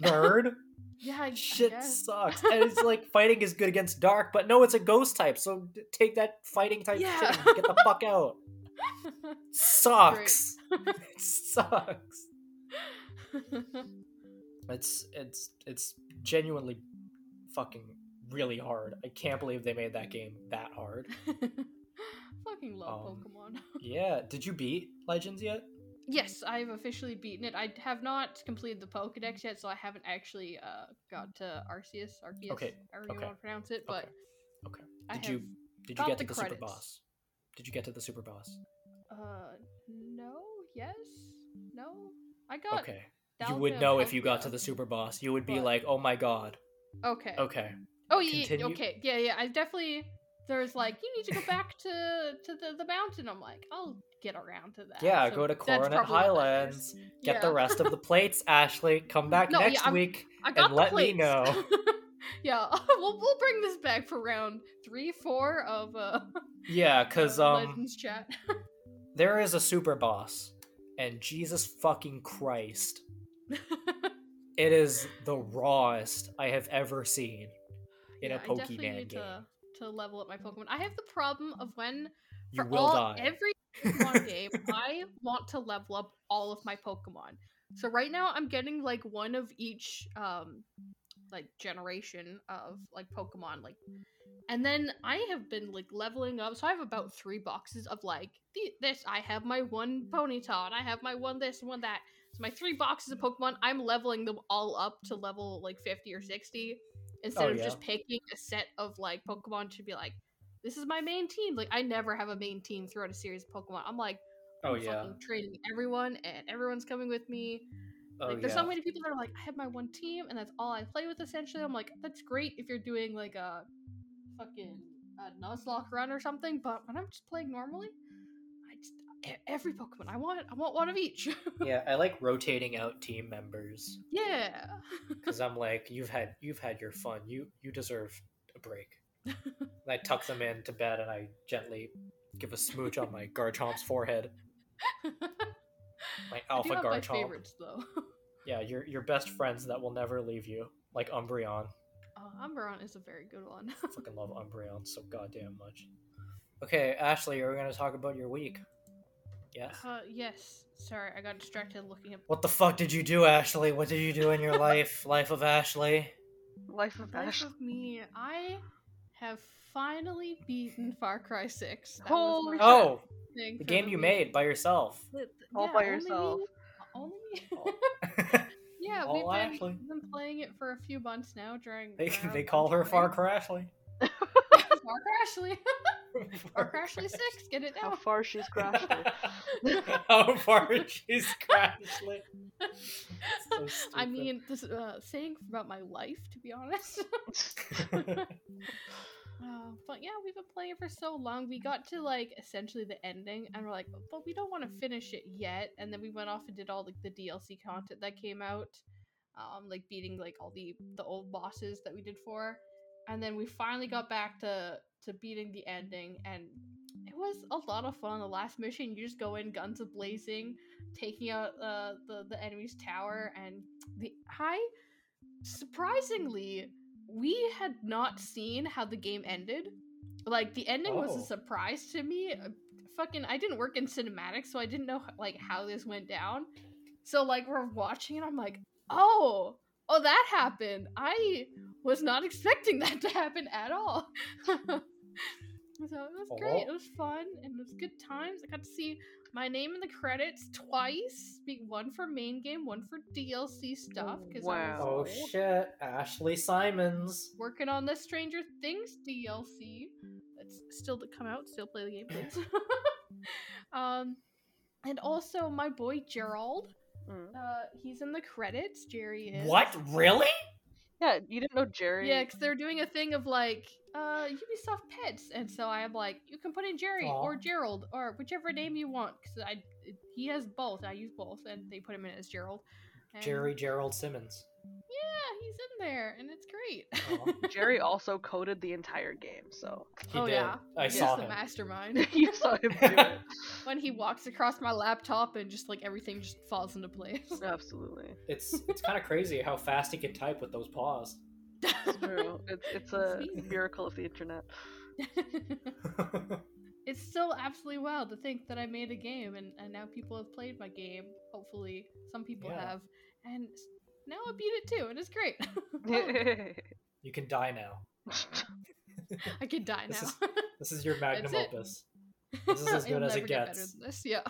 nerd. Yeah, I, I Shit guess. sucks. And it's like fighting is good against dark, but no, it's a ghost type, so take that fighting type Yeah. shit and get the fuck out. Sucks. it sucks. It's it's it's genuinely fucking really hard. I can't believe they made that game that hard. Fucking love Um, Pokemon. Yeah, did you beat Legends yet? Yes, I've officially beaten it. I have not completed the Pokedex yet, so I haven't actually uh, got to Arceus, Arceus, Okay, however you okay, want to pronounce it. But Okay. I Did you did you get the to the super boss? Did you get to the super boss? uh, no, yes, no. I got Okay. You would know if you got to the super boss. You would be But- like, "Oh my god." Okay. Okay. Oh yeah, Continue. okay, yeah, yeah. I definitely there's like you need to go back to to the, the mountain. I'm like, I'll get around to that. Yeah, So go to Coronet probably what that Highlands. Get the rest of the plates, Ashley. Come back No, next I'm- week. I got and let me know. yeah, we'll we'll bring this back for round three, four of uh Yeah, because uh, um, Legends chat. there is a super boss, and Jesus fucking Christ, it is the rawest I have ever seen in Yeah, a I definitely Pokemon need game. to to level up my Pokemon. I have the problem of when for all die. every Pokemon game, I want to level up all of my Pokemon. So right now I'm getting like one of each um like generation of like Pokemon like and then I have been like leveling up. So I have about 3 boxes of like the, this I have my one Ponyta and I have my one this and one that. So my 3 boxes of Pokemon, I'm leveling them all up to level like 50 or 60 instead Oh, of yeah. just picking a set of like Pokemon to be like this is my main team. Like I never have a main team throughout a series of Pokemon. I'm like Oh I'm yeah. fucking training everyone and everyone's coming with me. Oh like there's yeah. so many people that are like, I have my one team and that's all I play with essentially. I'm like, that's great if you're doing like a fucking a Nuzlocke run or something, but when I'm just playing normally, every Pokemon I want I want one of each. yeah, I like rotating out team members yeah. because I'm like, you've had you've had your fun. You you deserve a break. And I tuck them in to bed and I gently give a smooch on my Garchomp's forehead. My alpha I do have my Garchomp. favorites though. Yeah, your your best friends that will never leave you, like Umbreon. Uh, Umbreon is a very good one. I fucking love Umbreon so goddamn much. Okay, Ashley, are we gonna talk about your week? Yes. uh, yes. Sorry, I got distracted looking at What the fuck did you do, Ashley? What did you do in your life? Life of Ashley? Life of Life Ash. of me. I have finally beaten Far Cry 6. That Holy was Oh, the for game you made by yourself. Th- All yeah, by yourself. me- Only me. Oh. yeah, All we've been, Ashley. been playing it for a few months now during. They, they call her Far break. Cry Ashley. Far Crashly. Far Crashly 6, get it How far she's crashed it. How far she's Crashly. So I mean, this uh, saying about my life, to be honest. Uh, but yeah, we've been playing it for so long. We got to like essentially the ending, and we're like, but we don't want to finish it yet. And then we went off and did all like the DLC content that came out, um, like beating like all the the old bosses that we did for. And then we finally got back to to beating the ending, and it was a lot of fun. The last mission, you just go in guns a blazing, taking out uh, the the enemy's tower, and the I surprisingly we had not seen how the game ended. Like the ending was Oh. a surprise to me. Uh, Fucking, I didn't work in cinematics, so I didn't know like how this went down. So like we're watching it, I'm like, oh, oh that happened. I was not expecting that to happen at all. so it was Oh, great. well. It was fun and it was good times. I got to see my name in the credits twice. Be one for main game, one for DLC stuff. Because I Wow. oh shit, Ashley Simons. working on the Stranger Things DLC. That's still to come out. Still play the game, please. um, and also my boy Gerald. Mm. Uh, he's in the credits. Jerry is. What? Really? Yeah, you didn't know Jerry. Yeah, because they're doing a thing of like, uh, Ubisoft pets, and so I'm like, you can put in Jerry Aw. or Gerald or whichever name you want, because I he has both. I use both, and they put him in as Gerald. And- Jerry Gerald Simmons. Yeah, he's in there, and it's great. Aw. Jerry also coded the entire game, so He oh did. yeah, I he's saw the mastermind. you saw him do it. when he walks across my laptop and just like everything just falls into place. Absolutely, It's it's kind of crazy how fast he can type with those paws. it's true. It's it's a It's miracle of the internet. It's still absolutely wild to think that I made a game and, and now people have played my game. Hopefully, some people Yeah. have, and now I beat it too, and it's great. Um, you can die now. I could die This now. is- This is your magnum That's it. opus. This is as good as it never get better gets. than this, yeah.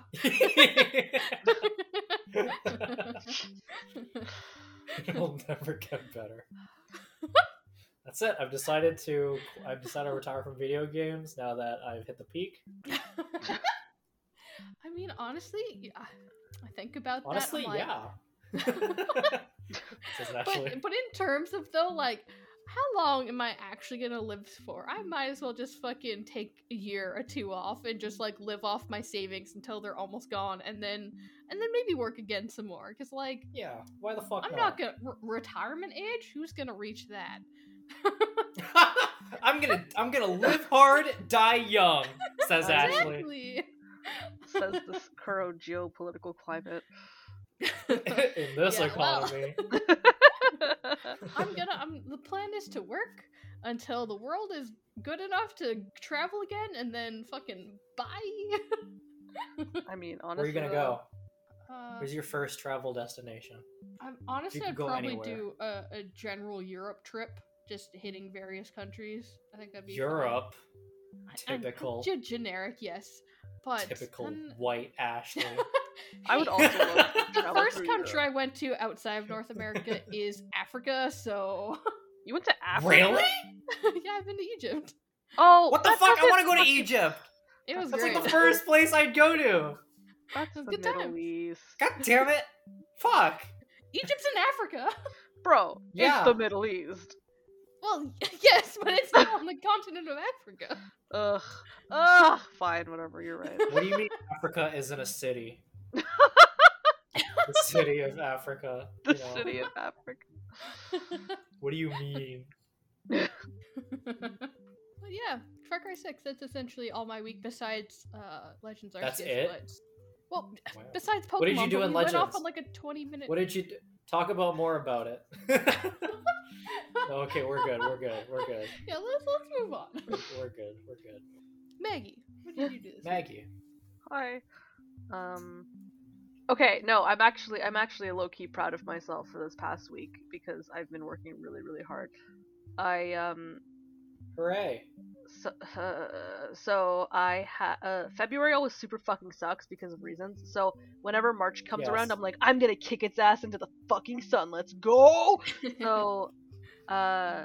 It'll never get better. That's it. I've decided to. I've decided to retire from video games now that I've hit the peak. I mean, honestly, yeah, I think about Honestly, that. I'm like, yeah. But, but in terms of though, like, how long am I actually gonna live for? I might as well just fucking take a year or two off and just like live off my savings until they're almost gone, and then and then maybe work again some more. Cause like Yeah. Why the fuck I'm not not? gonna r- retirement age. Who's gonna reach that? I'm gonna I'm gonna live hard, die young, says Ashley. Says this current geopolitical climate. In this Yeah, well. economy. I'm gonna. I'm. The plan is to work until the world is good enough to travel again, and then fucking bye. I mean, honestly. Where are you gonna go? Uh, Where's your first travel destination? I'm, honestly, could I'd probably anywhere. do a, a general Europe trip, just hitting various countries. I think that'd be fun. Europe. I- I'm- Typical. generic, yes, but Typical then- white Ashley. I would also love to the first country Europe. I went to outside of North America is Africa. So You went to Africa? really? yeah, I've been to Egypt. Oh, What the fuck? I want to go to Egypt. It was That's great. like the first place I'd go to. That's It was the good Middle times. East. God damn it. Fuck. Egypt's in Africa. Bro, Yeah. it's the Middle East. Well, yes, but it's not on the continent of Africa. Ugh. Ugh. Fine, whatever, you're right. What do you mean Africa isn't a city? the city of Africa. The you know? city of Africa. What do you mean? but yeah, Far Cry 6, that's essentially all my week besides uh, Legends Arceus. That's it? But, well, Wow. besides Pokemon, What did you do but in we went off Legends? on like a 20 minute. What did you do? Talk about more about it? okay, we're good. We're good. We're good. yeah, let's, let's move on. We're good. We're good. Maggie, what did you do this week? Maggie. Hi. Um. Okay, no, I'm actually I'm actually low key proud of myself for this past week because I've been working really really hard. I um Hooray. so, uh, so I had uh, February always super fucking sucks because of reasons. So whenever March comes around, I'm like I'm gonna kick its ass into the fucking sun. Let's go. so uh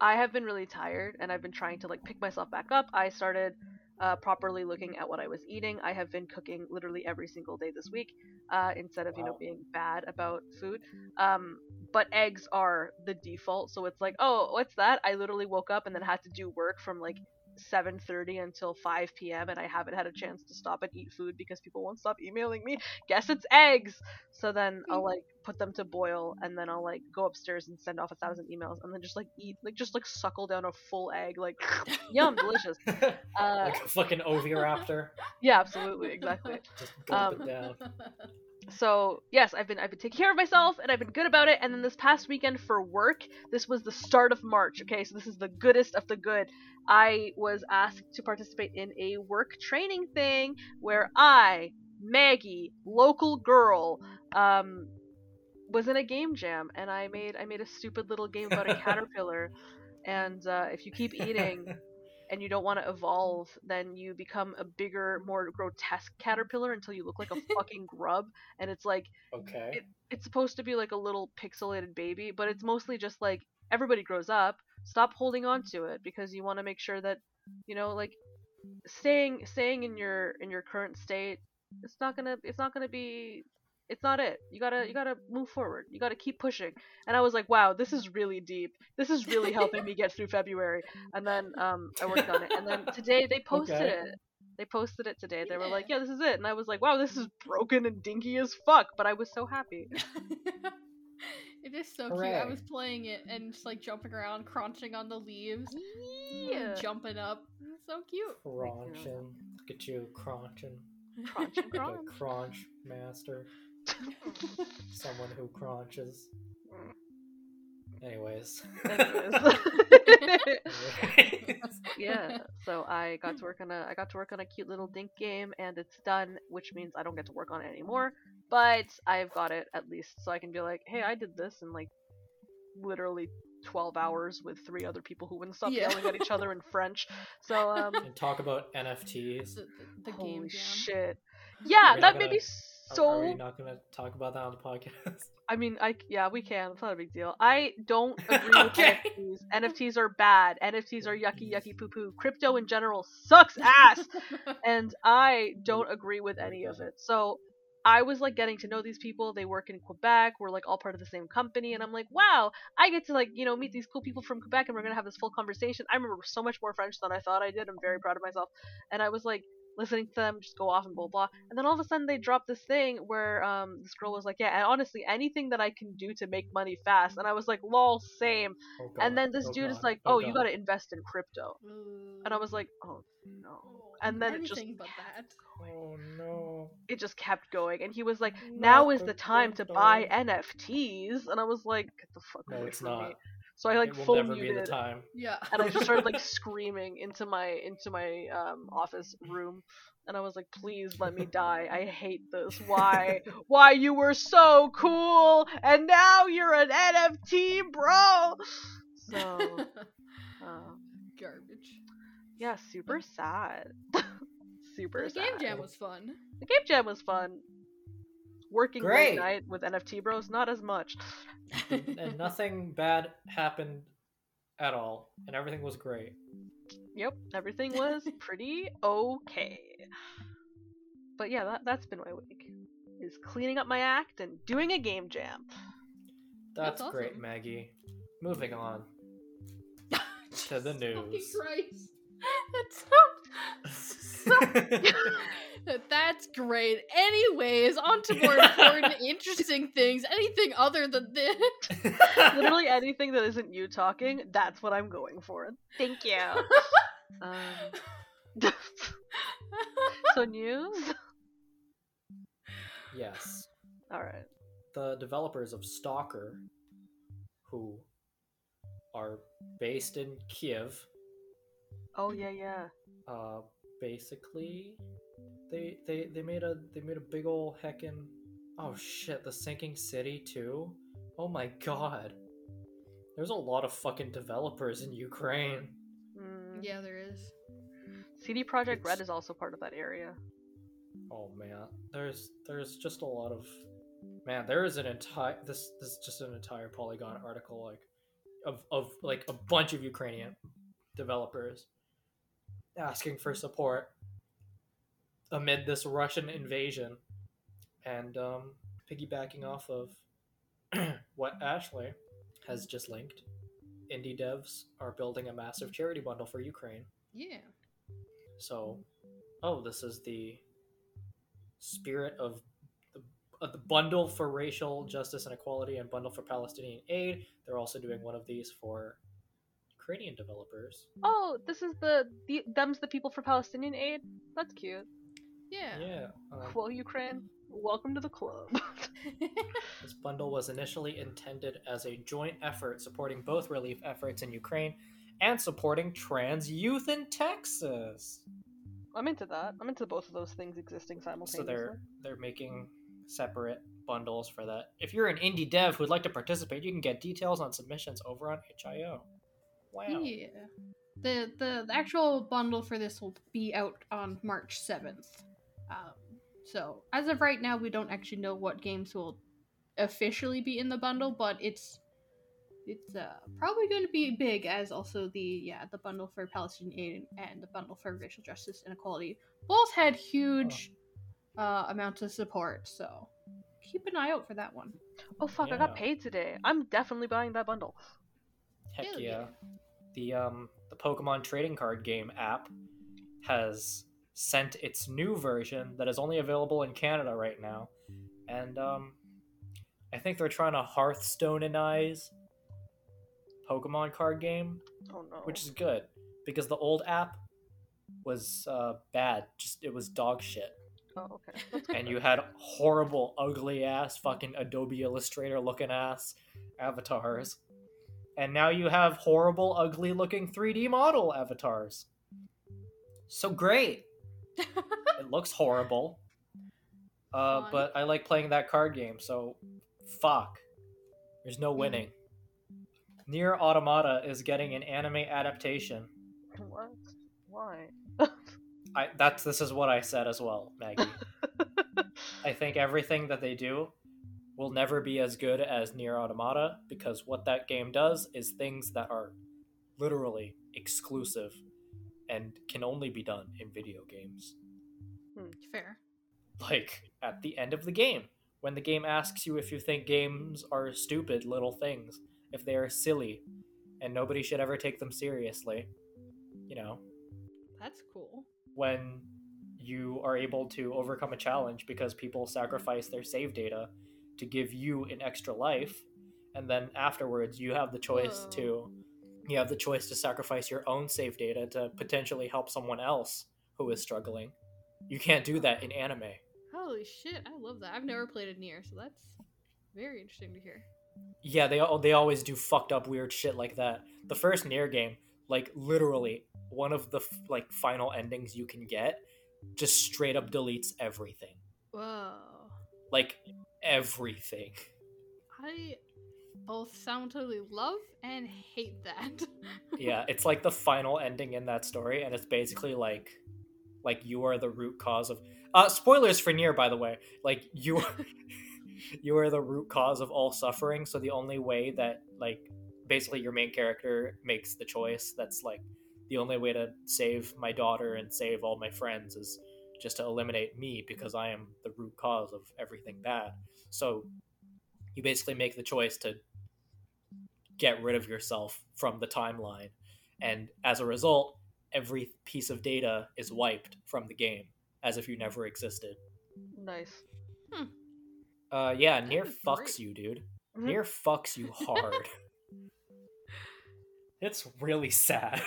i have been really tired and i've been trying to like pick myself back up i started uh, properly looking at what i was eating. I have been cooking literally every single day this week uh, instead of you know being bad about food. Um, but eggs are the default so it's like oh what's that? I literally woke up and then had to do work from like 7:30 until 5 p.m. and I haven't had a chance to stop and eat food because people won't stop emailing me. Guess it's eggs. So then I'll like put them to boil and then I'll like go upstairs and send off a thousand emails and then just like eat like just like suckle down a full egg like yum delicious. Uh, like a fucking oviraptor. yeah, absolutely, exactly. Just gulp Um, it down. So yes, I've been I've been taking care of myself and I've been good about it. And then this past weekend for work, this was the start of March. Okay, so this is the goodest of the good. I was asked to participate in a work training thing where I, Maggie, local girl, um, was in a game jam and I made I made a stupid little game about a caterpillar. And uh, if you keep eating, and you don't want to evolve, then you become a bigger, more grotesque caterpillar until you look like a fucking grub. And it's like Okay. it- it's supposed to be like a little pixelated baby, but it's mostly just like everybody grows up. Stop holding on to it because you want to make sure that you know, like staying staying in your in your current state. It's not gonna it's not gonna be it's not it. You gotta you gotta move forward. You gotta keep pushing. And I was like, wow, this is really deep. This is really helping me get through February. And then um I worked on it. And then today they posted Okay. it. They posted it today. They were like, yeah, this is it. And I was like, wow, this is broken and dinky as fuck. But I was so happy. it is so cute. I was playing it and just like jumping around, crunching on the leaves, and Yeah. jumping up. It's so cute. Crunching. Look at you crunching. Crunch and crunch. crunch master. Someone who crunches. Anyways. Anyways. yeah. So I got to work on a I got to work on a cute little dink game and it's done, which means I don't get to work on it anymore. But I've got it at least so I can be like, hey, I did this in like literally 12 hours with three other people who wouldn't stop Yeah. yelling at each other in French. So um and talk about NFTs. The, the, the holy game shit. Yeah, that not made me gonna- Are- so Are, we not gonna talk about that on the podcast? I mean, I yeah, we can. It's not a big deal. I don't agree with NFTs. NFTs are bad. NFTs are yucky, mm. yucky, poo poo. Crypto in general sucks ass, and I don't agree with any of it. So I was like getting to know these people. They work in Quebec. We're like all part of the same company, and I'm like, wow, I get to like you know meet these cool people from Quebec, and we're gonna have this full conversation. I remember so much more French than I thought I did. I'm very proud of myself, and I was like. Listening to them just go off and blah blah. And then all of a sudden they drop this thing where um this girl was like, yeah, and honestly anything that I can do to make money fast. And I was like, lol, same. Oh, And then this Oh, dude is like, oh, you gotta invest in crypto. And I was like, oh no. And then it just anything but that. Oh no. it just kept going and he was like now Not is the the time to buy nfts and i was like get the fuck No, away it's from me not. So i like it will full never be the muted time. Yeah. and i just started like screaming into my into my um office room and i was like please let me die i hate this why why you were so cool and now you're an nft bro so um, Garbage. yeah super sad super The sad game jam was fun. The game jam was fun. Working Great. late night with NFT bros, not as much. and nothing bad happened at all, and everything was great. Yep, everything was pretty okay. But yeah, that, that's been my week. Is cleaning up my act and doing a game jam. That's, That's great, awesome. Maggie. Moving on to the Fucking news. Christ. That's so, so That's great. Anyways, on to more important, interesting things. Anything other than this. Literally anything that isn't you talking, that's what I'm going for. Thank you. Um, so news? yes. Alright. The developers of Stalker, who are based in Kiev, Oh yeah, yeah. uh, basically, they they they made a they made a big old heckin' oh shit the sinking city too. Oh my god. There's a lot of fucking developers in Ukraine. Mm. yeah, there is. CD Projekt Red is also part of that area. Oh man, there's there's just a lot of man. There is an entire this this is just an entire Polygon article like of of like a bunch of Ukrainian developers asking for support amid this Russian invasion, and um, piggybacking off of what Ashley has just linked. Indie devs are building a massive charity bundle for Ukraine. Yeah. So, oh, this is the spirit of the, of the bundle for racial justice and equality and bundle for Palestinian aid. They're also doing one of these for Ukrainian developers. Oh, this is the, the them's the people for Palestinian aid. That's cute. Yeah. Yeah, um, Well, Ukraine, welcome to the club. this bundle was initially intended as a joint effort supporting both relief efforts in Ukraine and supporting trans youth in Texas. I'm into that. I'm into both of those things existing simultaneously. So they're they're making separate bundles for that. If you're an indie dev who'd like to participate, you can get details on submissions over on itch.io. Wow. Yeah. The, the the actual bundle for this will be out on March seventh. Um, so as of right now, we don't actually know what games will officially be in the bundle, but it's it's uh, probably going to be big as also the yeah the bundle for Palestinian aid and the bundle for racial justice and equality both had huge uh, amounts of support. So keep an eye out for that one. oh fuck! I got paid today. I'm definitely buying that bundle. Heck yeah. yeah. The um the Pokemon trading card game app has sent its new version that is only available in Canada right now. And um I think they're trying to Hearthstone-inize Pokemon card game, Oh no. which is good because the old app was uh, bad. Just it was dog shit. oh okay. And you had horrible, ugly ass, fucking Adobe Illustrator looking ass avatars. And now you have horrible, ugly looking 3D model avatars. So great. It looks horrible. Uh, Fun. but I like playing that card game, so fuck. There's no winning. Nier Automata is getting an anime adaptation. what? Why? I that's this is what I said as well, Maggie. I think everything that they do will never be as good as Nier Automata because what that game does is things that are literally exclusive and can only be done in video games. Hmm, fair. Like at the end of the game, when the game asks you if you think games are stupid little things, if they are silly and nobody should ever take them seriously, you know, That's cool. when you are able to overcome a challenge because people sacrifice their save data to give you an extra life and then afterwards you have the choice Whoa. to you have the choice to sacrifice your own save data to potentially help someone else who is struggling you can't do that in anime Holy shit, I love that. I've never played a Nier, so that's very interesting to hear. yeah they they always do fucked up weird shit like that the first Nier game like literally one of the f- like final endings you can get just straight up deletes everything Whoa. like everything I both simultaneously love and hate that. yeah it's like the final ending in that story and it's basically like like you are the root cause of uh spoilers for Nier by the way like you you are the root cause of all suffering so the only way that like basically your main character makes the choice that's like the only way to save my daughter and save all my friends is just to eliminate me because i am the root cause of everything bad so you basically make the choice to get rid of yourself from the timeline. And as a result every piece of data is wiped from the game as if you never existed. Nice. uh yeah That Nier fucks great. you dude. Mhm. Nier fucks you hard. It's really sad.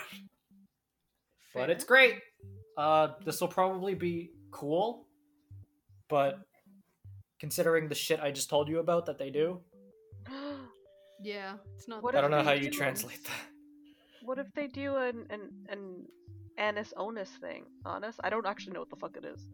But it's great. Uh this will probably be cool but considering the shit i just told you about that they do Yeah, it's not. What i don't know they how you do- translate that what if they do an an an anus Onus thing? Honest, I don't actually know what the fuck it is.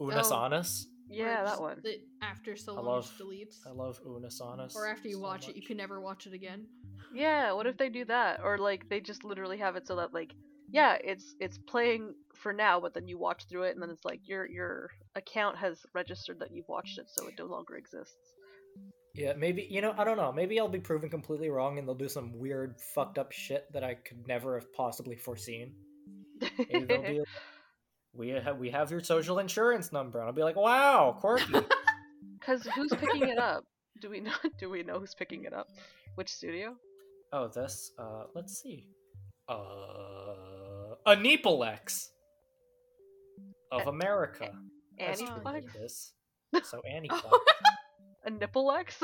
unis Oh. honest Yeah, that one. That after so I long love- it deletes. i love Unus Annus Or after you so watch it, you can never watch it again. Yeah, what if they do that? Or like they just literally have it so that like yeah, it's it's playing for now, but then you watch through it and then it's like your your account has registered that you've watched it, so it no longer exists. Yeah, maybe you know, I don't know. Maybe I'll be proven completely wrong and they'll do some weird fucked up shit that I could never have possibly foreseen. Maybe they'll be like, we have we have your social insurance number, and I'll be like, wow, quirky. Cuz who's picking it up? Do we know do we know who's picking it up? Which studio? oh, this. Uh, let's see. Uh, Anipolex of America. That's Annie who Plex? did this. So Annie A Nipplex?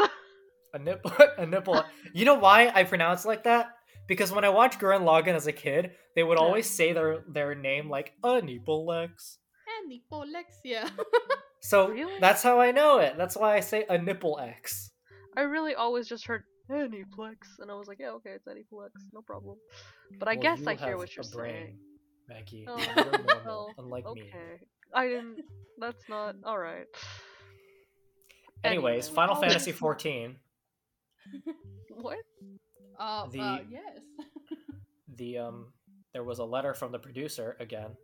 a nipple, a nipple. You know why I pronounce it like that? Because when I watched Gurren Lagann as a kid, they would Yeah. always say their their name like Anipolex. And the Polexia. So Really? that's how I know it. That's why I say a nipple X. I really always just heard Aniplex, and I was like, yeah, okay, it's Aniplex, no problem. But I Well, guess I hear what you're a brain, saying. Maggie. Oh, You're normal, well, unlike me. Okay, I didn't. That's not all right. Anyways, Anyway. Final Fantasy that's- 14. What? uh, The- uh, yes. The um, there was a letter from the producer again,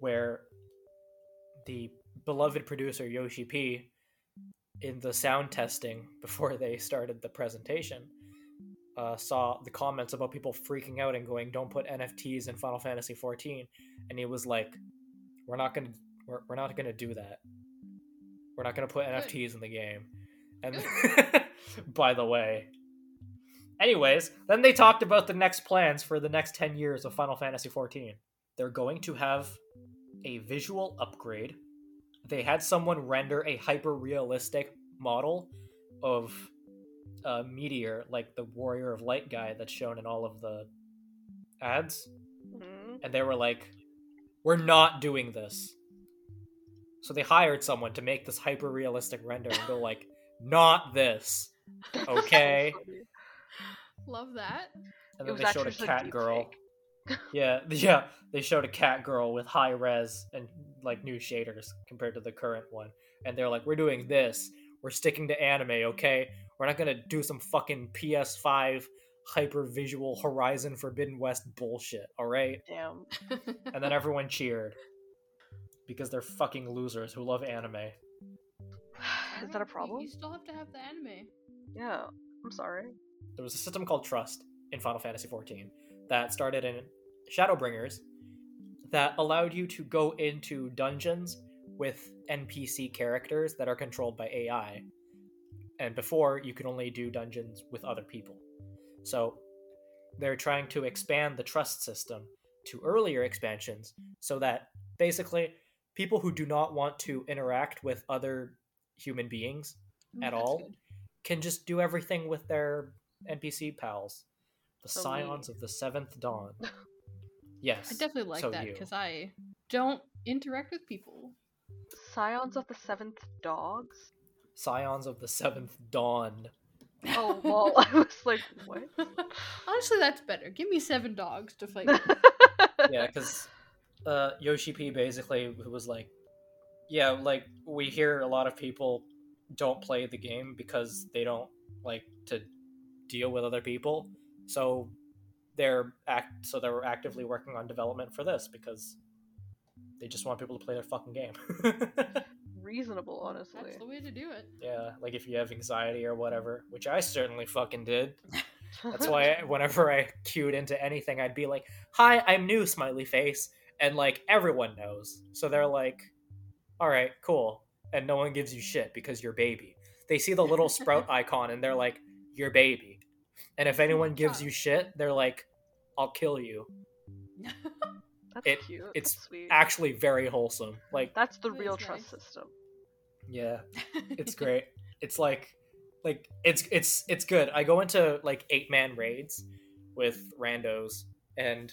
where the beloved producer Yoshi P, in the sound testing before they started the presentation, uh, saw the comments about people freaking out and going, "Don't put NFTs in Final Fantasy 14," and he was like, "We're not gonna, we're, we're not gonna do that. We're not gonna put. NFTs in the game." And by the way, anyways, then they talked about the next plans for the next 10 years of Final Fantasy 14. They're going to have a visual upgrade. They had someone render a hyper realistic model of a Meteor, like the Warrior of Light guy that's shown in all of the ads. Mhm. And they were like, we're not doing this. So they hired someone to make this hyper realistic render and go like, not this. Okay. Love that. And then they showed a cat girl. Yeah, yeah. They showed a cat girl with high res and like new shaders compared to the current one. And they're like, we're doing this. We're sticking to anime, okay? We're not gonna do some fucking PS5 hyper visual Horizon Forbidden West bullshit, alright? Damn. And then everyone cheered. Because they're fucking losers who love anime. Is that a problem? You still have to have the anime. Yeah. I'm sorry. There was a system called Trust in Final Fantasy XIV that started in Shadowbringers that allowed you to go into dungeons with NPC characters that are controlled by AI. And before, you could only do dungeons with other people. So they're trying to expand the trust system to earlier expansions so that basically people who do not want to interact with other human beings Ooh, at that's all good. can just do everything with their NPC pals, the So Scions we- of the Seventh Dawn. Yes, I definitely like so that because I don't interact with people. Scions of the Seventh Dogs? Scions of the Seventh Dawn. Oh, well, I was like, what? Honestly, that's better. Give me seven dogs to fight. yeah, because uh, Yoshi P basically was like, yeah, like we hear a lot of people don't play the game because they don't like to deal with other people, so they're act so they're actively working on development for this because they just want people to play their fucking game. Reasonable, honestly. That's the way to do it. yeah, like if you have anxiety or whatever, which I certainly fucking did. That's why whenever I queued into anything, I'd be like, "Hi, I'm new, smiley face," and like everyone knows, so they're like, "All right, cool," and no one gives you shit because you're baby. They see the little sprout icon and they're like, "You're baby," and if anyone oh gives you shit, they're like, "I'll kill you." That's it- cute. it's That's sweet. Actually, very wholesome. Like, That's the That real is trust nice. system. yeah, it's great. It's like like it's it's it's good. I go into like eight man raids with randos and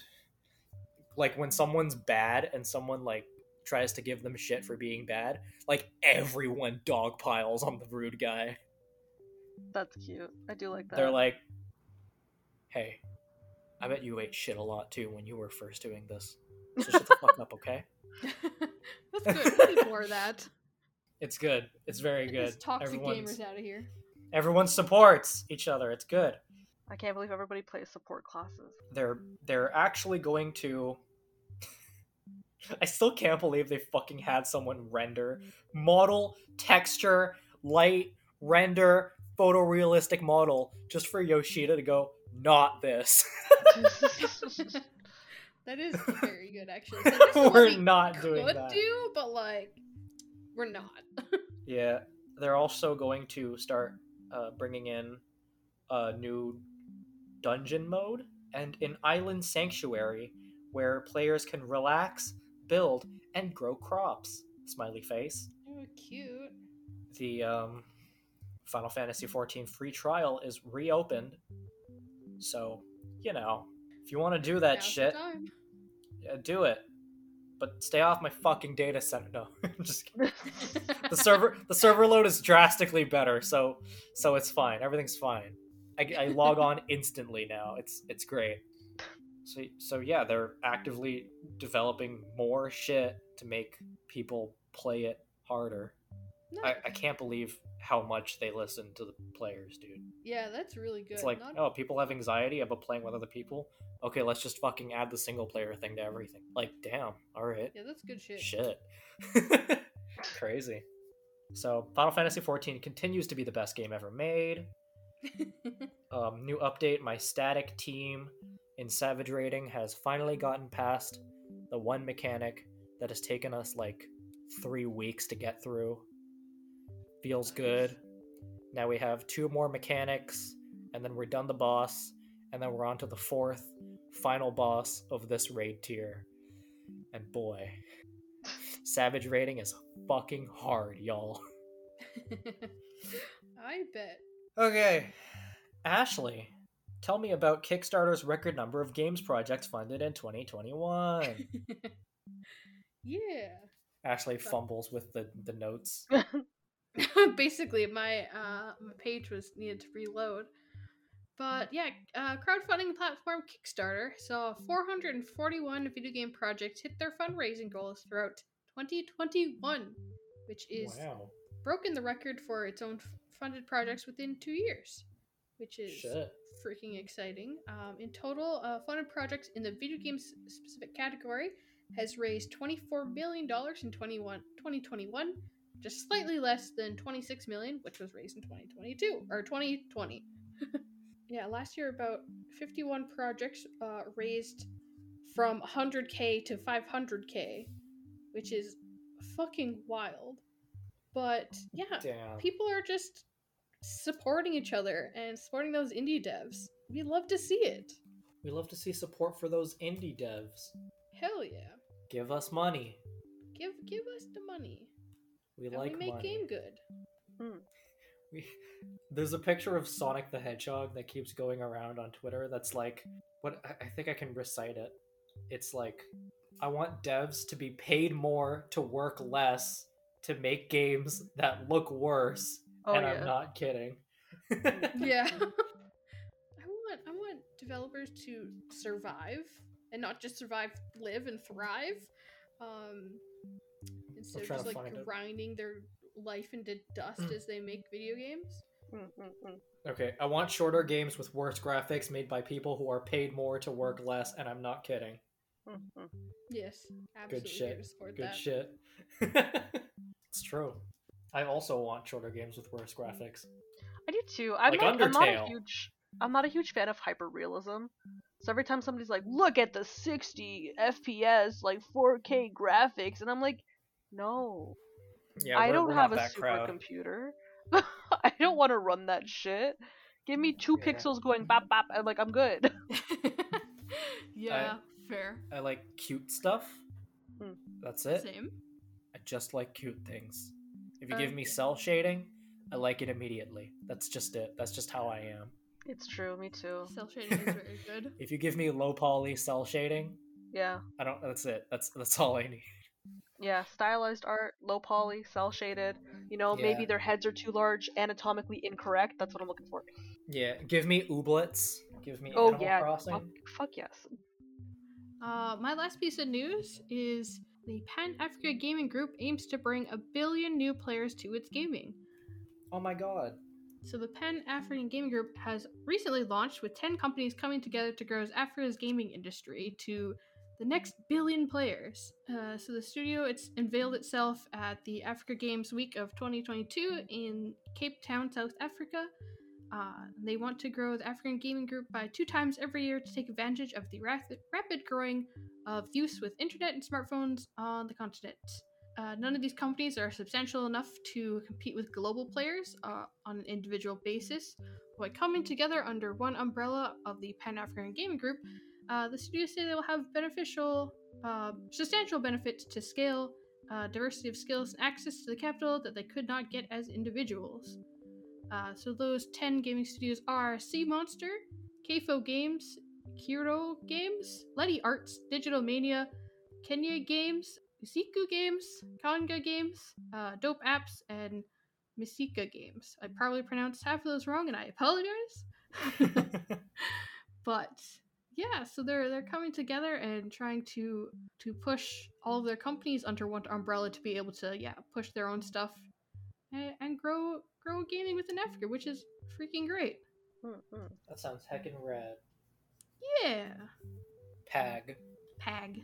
like when someone's bad and someone like tries to give them shit for being bad, like everyone dog piles on the rude guy. That's cute. I do like that. They're like, "Hey, I bet you ate shit a lot too when you were first doing this. So shut the fuck up, okay?" That's good. We of that. It's good. It's very good. toxic Everyone's- gamers out of here. Everyone supports each other. It's good. I can't believe everybody plays support classes. they're they're actually going to I still can't believe they fucking had someone render model texture light render photorealistic model just for Yoshida to go not this. that is very good, actually. It's like, this is what We're we not doing that. do, but like, we're not. Yeah, they're also going to start uh, bringing in a new dungeon mode and an island sanctuary where players can relax, build, and grow crops. Smiley face. oh, cute. The um, Final Fantasy XIV free trial is reopened, so you know if you want to do that Now's shit, yeah, do it. But stay off my fucking data center. No, just kidding. the server the server load is drastically better so so it's fine everything's fine I, I log on instantly now it's it's great so so yeah they're actively developing more shit to make people play it harder I, I can't believe how much they listen to the players dude Yeah, that's really good. it's like Not- oh people have anxiety about playing with other people okay let's just fucking add the single player thing to everything like damn all right Yeah, that's good shit. Shit. Crazy. So, Final Fantasy XIV continues to be the best game ever made. Um, new update my static team in Savage raiding has finally gotten past the one mechanic that has taken us like three weeks to get through. Feels good. Now we have two more mechanics, and then we're done the boss, and then we're on to the fourth, final boss of this raid tier. And boy, Savage raiding is fucking hard, y'all. I bet. Okay. Ashley, tell me about Kickstarter's record number of games projects funded in 2021. yeah. Ashley fumbles with the, the notes. Basically, my uh, my page was needed to reload. But yeah, uh, crowdfunding platform Kickstarter saw 441 video game projects hit their fundraising goals throughout 2021, which is Wow. broken the record for its own f- funded projects within two years, which is Shit. freaking exciting. Um, in total, uh, funded projects in the video game specific category has raised $24 million in 21, 2021, just slightly less than 26 million, which was raised in 2022 or 2020. yeah, last year about 51 projects uh, raised from 100k to 500k, which is fucking wild. But yeah, Damn. people are just supporting each other and supporting those indie devs. We love to see it. We love to see support for those indie devs. Hell yeah. Give us money. Give give us the money. We and like we make money. game good. Hmm. We, there's a picture of Sonic the Hedgehog that keeps going around on Twitter. That's like, what I I think I can recite it. It's like, I want devs to be paid more to work less to make games that look worse. Oh and yeah. I'm not kidding. Yeah. I want I want developers to survive and not just survive, live and thrive. Um instead of just like find it. grinding their life into dust Mm. as they make video games. Okay, I want shorter games with worse graphics made by people who are paid more to work less, and I'm not kidding. Yes, absolutely Good shit. here to support Good that. shit. it's true. I also want shorter games with worse graphics. I do too. I'm Like not. I'm not a huge. I'm not a huge fan of hyper realism. So every time somebody's like, "Look at the 60 FPS, like 4K graphics," and I'm like, "No, Yeah, I don't have a that crowd. supercomputer. I don't want to run that shit. Give me two Yeah. pixels going bop bop. I'm like, I'm good. yeah, fair. I like cute stuff. Hmm. That's it. Same. I just like cute things. If you Uh, give me cel shading, I like it immediately. That's just it. That's just how I am. It's true. Me too. Cel shading is very good. If you give me low poly cel shading, Yeah. I don't. That's it. That's that's all I need. Yeah, stylized art, low poly, cel shaded. You know, maybe their heads are too large, anatomically incorrect. That's what I'm looking for. Yeah, give me ooblets. Give me Oh Animal yeah, Crossing. fuck, fuck yes. Uh, my last piece of news is the Pan Africa Gaming Group aims to bring a billion new players to its gaming. Oh my god. So the Pan African Gaming Group has recently launched with 10 companies coming together to grow Africa's gaming industry to the next billion players. Uh, so the studio it's unveiled itself at the Africa Games Week of 2022 in Cape Town, South Africa. Uh, they want to grow the African Gaming Group by two times every year to take advantage of the rapid, rapid growing of use with internet and smartphones on the continent. Uh, none of these companies are substantial enough to compete with global players uh, on an individual basis. By coming together under one umbrella of the Pan African Gaming Group, uh, the studios say they will have beneficial, uh, substantial benefits to scale, uh, diversity of skills, and access to the capital that they could not get as individuals. Uh, so those 10 gaming studios are Sea Monster, Kfo Games, Kiro'o Games, Leti Arts, Digital Mania, Kenya Games, Musiku Games, Kanga Games, uh, Dope Apps, and Misika Games. I probably pronounced half of those wrong, and I apologize. but yeah, so they're they're coming together and trying to to push all of their companies under one umbrella to be able to yeah push their own stuff and, and grow grow gaming within Africa, which is freaking great. That sounds heckin' rad. Yeah, Pag. Pag,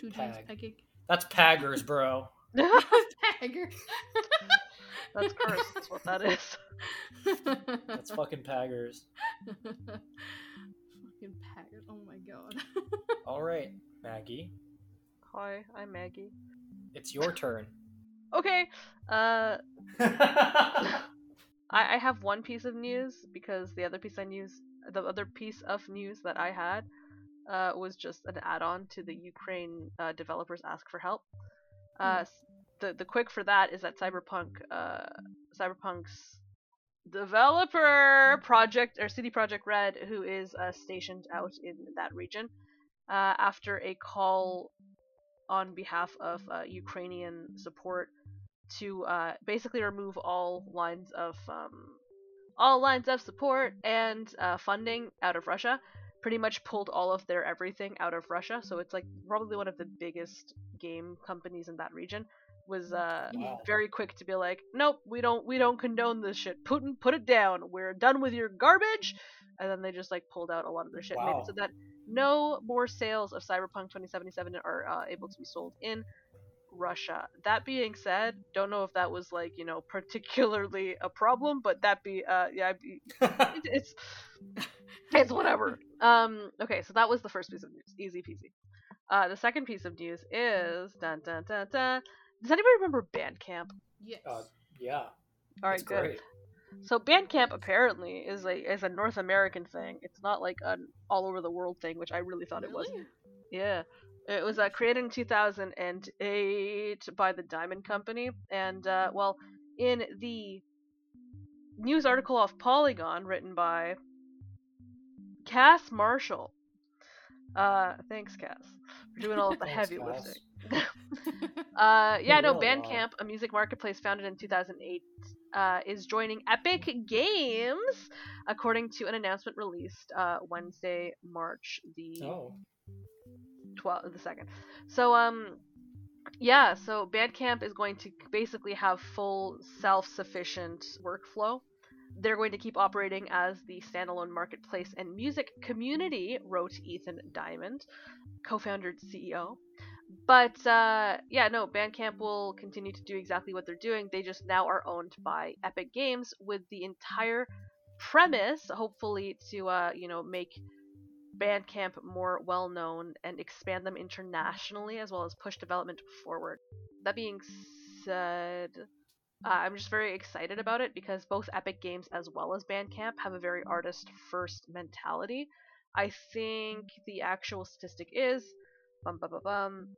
two G's, Pag. Pag. That's Paggers, bro. Pagger. That's cursed. That's what that is. That's fucking Paggers. Fucking Pagger. Oh my god. All right, Maggie, Hi, I'm Maggie. it's your turn. Okay. Uh, I, I have one piece of news because the other piece I news, the other piece of news that I had, uh, was just an add-on to the Ukraine uh, developers ask for help. Uh, s- the the quick for that is that Cyberpunk, uh, Cyberpunk's developer project or CD Projekt Red, who is uh, stationed out in that region, uh, after a call on behalf of uh, Ukrainian support to uh, basically remove all lines of um, all lines of support and uh, funding out of Russia. Pretty much pulled all of their everything out of Russia, so it's like probably one of the biggest game companies in that region. Was uh, Wow. very quick to be like, nope, we don't we don't condone this shit. Putin, put it down. We're done with your garbage. And then they just like pulled out a lot of their shit, made it so that no more sales of Cyberpunk 2077 are uh, able to be sold in Russia. That being said, don't know if that was like you know particularly a problem, but that be uh yeah be, it- it's it's whatever. Um okay, so that was the first piece of news, easy peasy. Uh, the second piece of news is dun dun dun dun. Does anybody remember Bandcamp? yes. Uh, yeah, All right, it's good. great. So Bandcamp apparently is a is a North American thing. It's not like an all over the world thing, which I really thought it was. Yeah. It was uh, created in 2008 by the Diamond Company, and uh, well, in the news article off Polygon written by Cass Marshall. Uh, thanks, Cass, for doing all of the heavy lifting. uh, yeah, no. Bandcamp, a music marketplace founded in 2008, uh, is joining Epic Games, according to an announcement released uh, Wednesday, March the Oh. 12 the second. So um yeah, so Bandcamp is going to basically have full self-sufficient workflow. They're going to keep operating as the standalone marketplace and music community, wrote Ethan Diamond, co-founder and CEO. But uh, yeah, no, Bandcamp will continue to do exactly what they're doing. They just now are owned by Epic Games with the entire premise, hopefully, to uh, you know make Bandcamp more well known and expand them internationally as well as push development forward. That being said, uh, I'm just very excited about it because both Epic Games as well as Bandcamp have a very artist first mentality. I think the actual statistic is bum bum bum bum.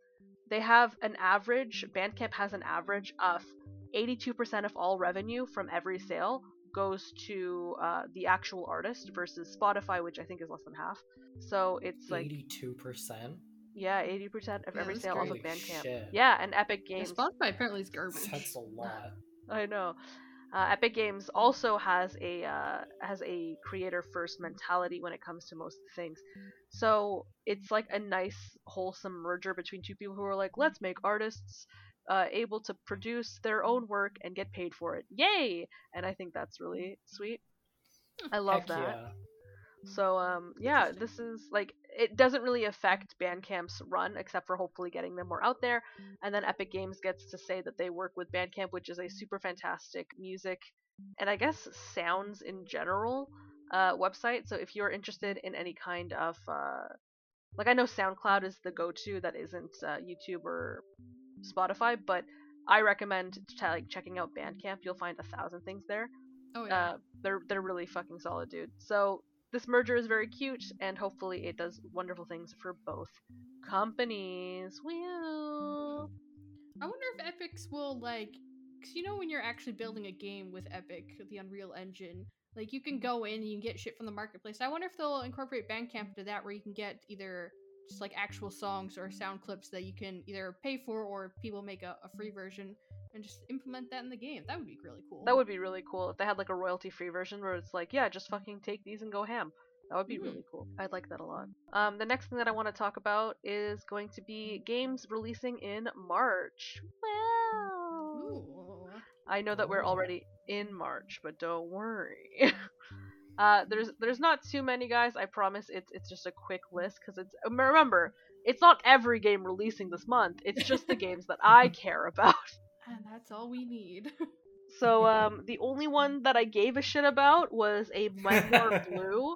They have an average, Bandcamp has an average of 82% of all revenue from every sale goes to uh, the actual artist versus Spotify, which I think is less than half. So it's like Eighty-two percent. yeah, 80% of Yeah, every sale off of. Bandcamp. Shit. Yeah, and Epic Yeah, Games. Spotify apparently is garbage. That's a lot. I know. Uh, Epic Games also has a uh, has a creator first mentality when it comes to most things. So it's like a nice wholesome merger between two people who are like, let's make artists uh, able to produce their own work and get paid for it. Yay! And I think that's really sweet. I love Heck that. Yeah. So um yeah, this is like it doesn't really affect Bandcamp's run except for hopefully getting them more out there. And then Epic Games gets to say that they work with Bandcamp, which is a super fantastic music and I guess sounds in general uh, website. So if you're interested in any kind of uh, like I know SoundCloud is the go-to that isn't uh, YouTube or Spotify, but I recommend ch- like checking out Bandcamp. You'll find a thousand things there. Oh yeah. Uh, they're they're really fucking solid, dude. So this merger is very cute, and hopefully it does wonderful things for both companies. Woo! I wonder if Epic's will like, cause you know when you're actually building a game with Epic, the Unreal Engine, like you can go in and you can get shit from the marketplace. I wonder if they'll incorporate Bandcamp into that, where you can get either just like actual songs or sound clips that you can either pay for or people make a, a free version and just implement that in the game. That would be really cool. That would be really cool if they had like a royalty-free version where it's like, yeah, just fucking take these and go ham. That would be Mhm. really cool. I'd like that a lot. Um, the next thing that I want to talk about is going to be games releasing in March. Wow. Ooh. I know that we're already in March, but don't worry. uh, there's there's not too many guys. I promise. It's it's just a quick list because it's um, remember it's not every game releasing this month. It's just the games that I care about. And that's all we need. So um, the only one that I gave a shit about was a Memoir Blue,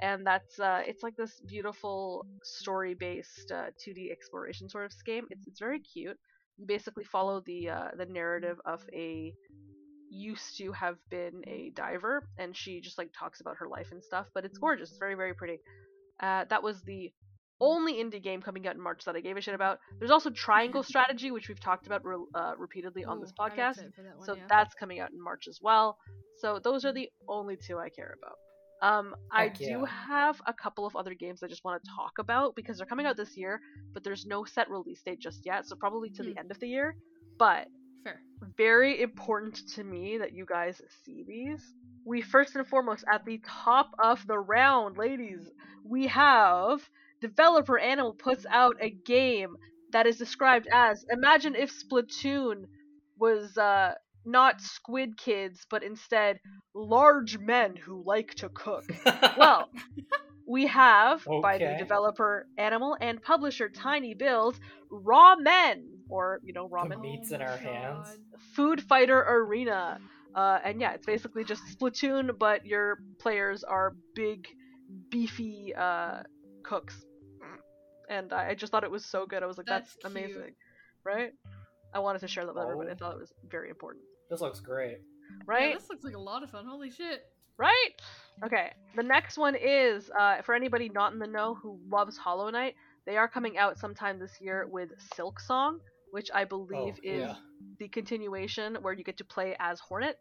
and that's uh, it's like this beautiful story-based uh, 2D exploration sort of game. It's it's very cute. You basically follow the uh, the narrative of a used to have been a diver, and she just like talks about her life and stuff. But it's gorgeous. It's very very pretty. Uh, that was the only indie game coming out in March that I gave a shit about. There's also Triangle Strategy, which we've talked about re- uh, repeatedly on this podcast. that one, So yeah. that's coming out in March as well. So those are the only two I care about. Um, I do yeah. have a couple of other games I just want to talk about because they're coming out this year, but there's no set release date just yet, so probably to Hmm. the end of the year. But fair. very important to me that you guys see these. We first and foremost, at the top of the round, ladies, we have developer Animal puts out a game that is described as imagine if Splatoon was uh, not squid kids, but instead large men who like to cook. Well, we have by the developer Animal and publisher tinyBuild Raw Men, or you know, ramen. The meats Oh in my our hands. Food Fighter Arena. Uh, and yeah, it's basically just Splatoon, but your players are big, beefy uh, cooks. And I, I just thought it was so good. I was like, that's, That's amazing, right? I wanted to share that with everybody. I Oh. thought it was very important, this looks great. right? Yeah, this looks like a lot of fun. Holy shit. Right? Okay. The next one is uh, for anybody not in the know who loves Hollow Knight. they are coming out sometime this year with Silksong, which I believe Oh, is yeah. the continuation where you get to play as Hornet.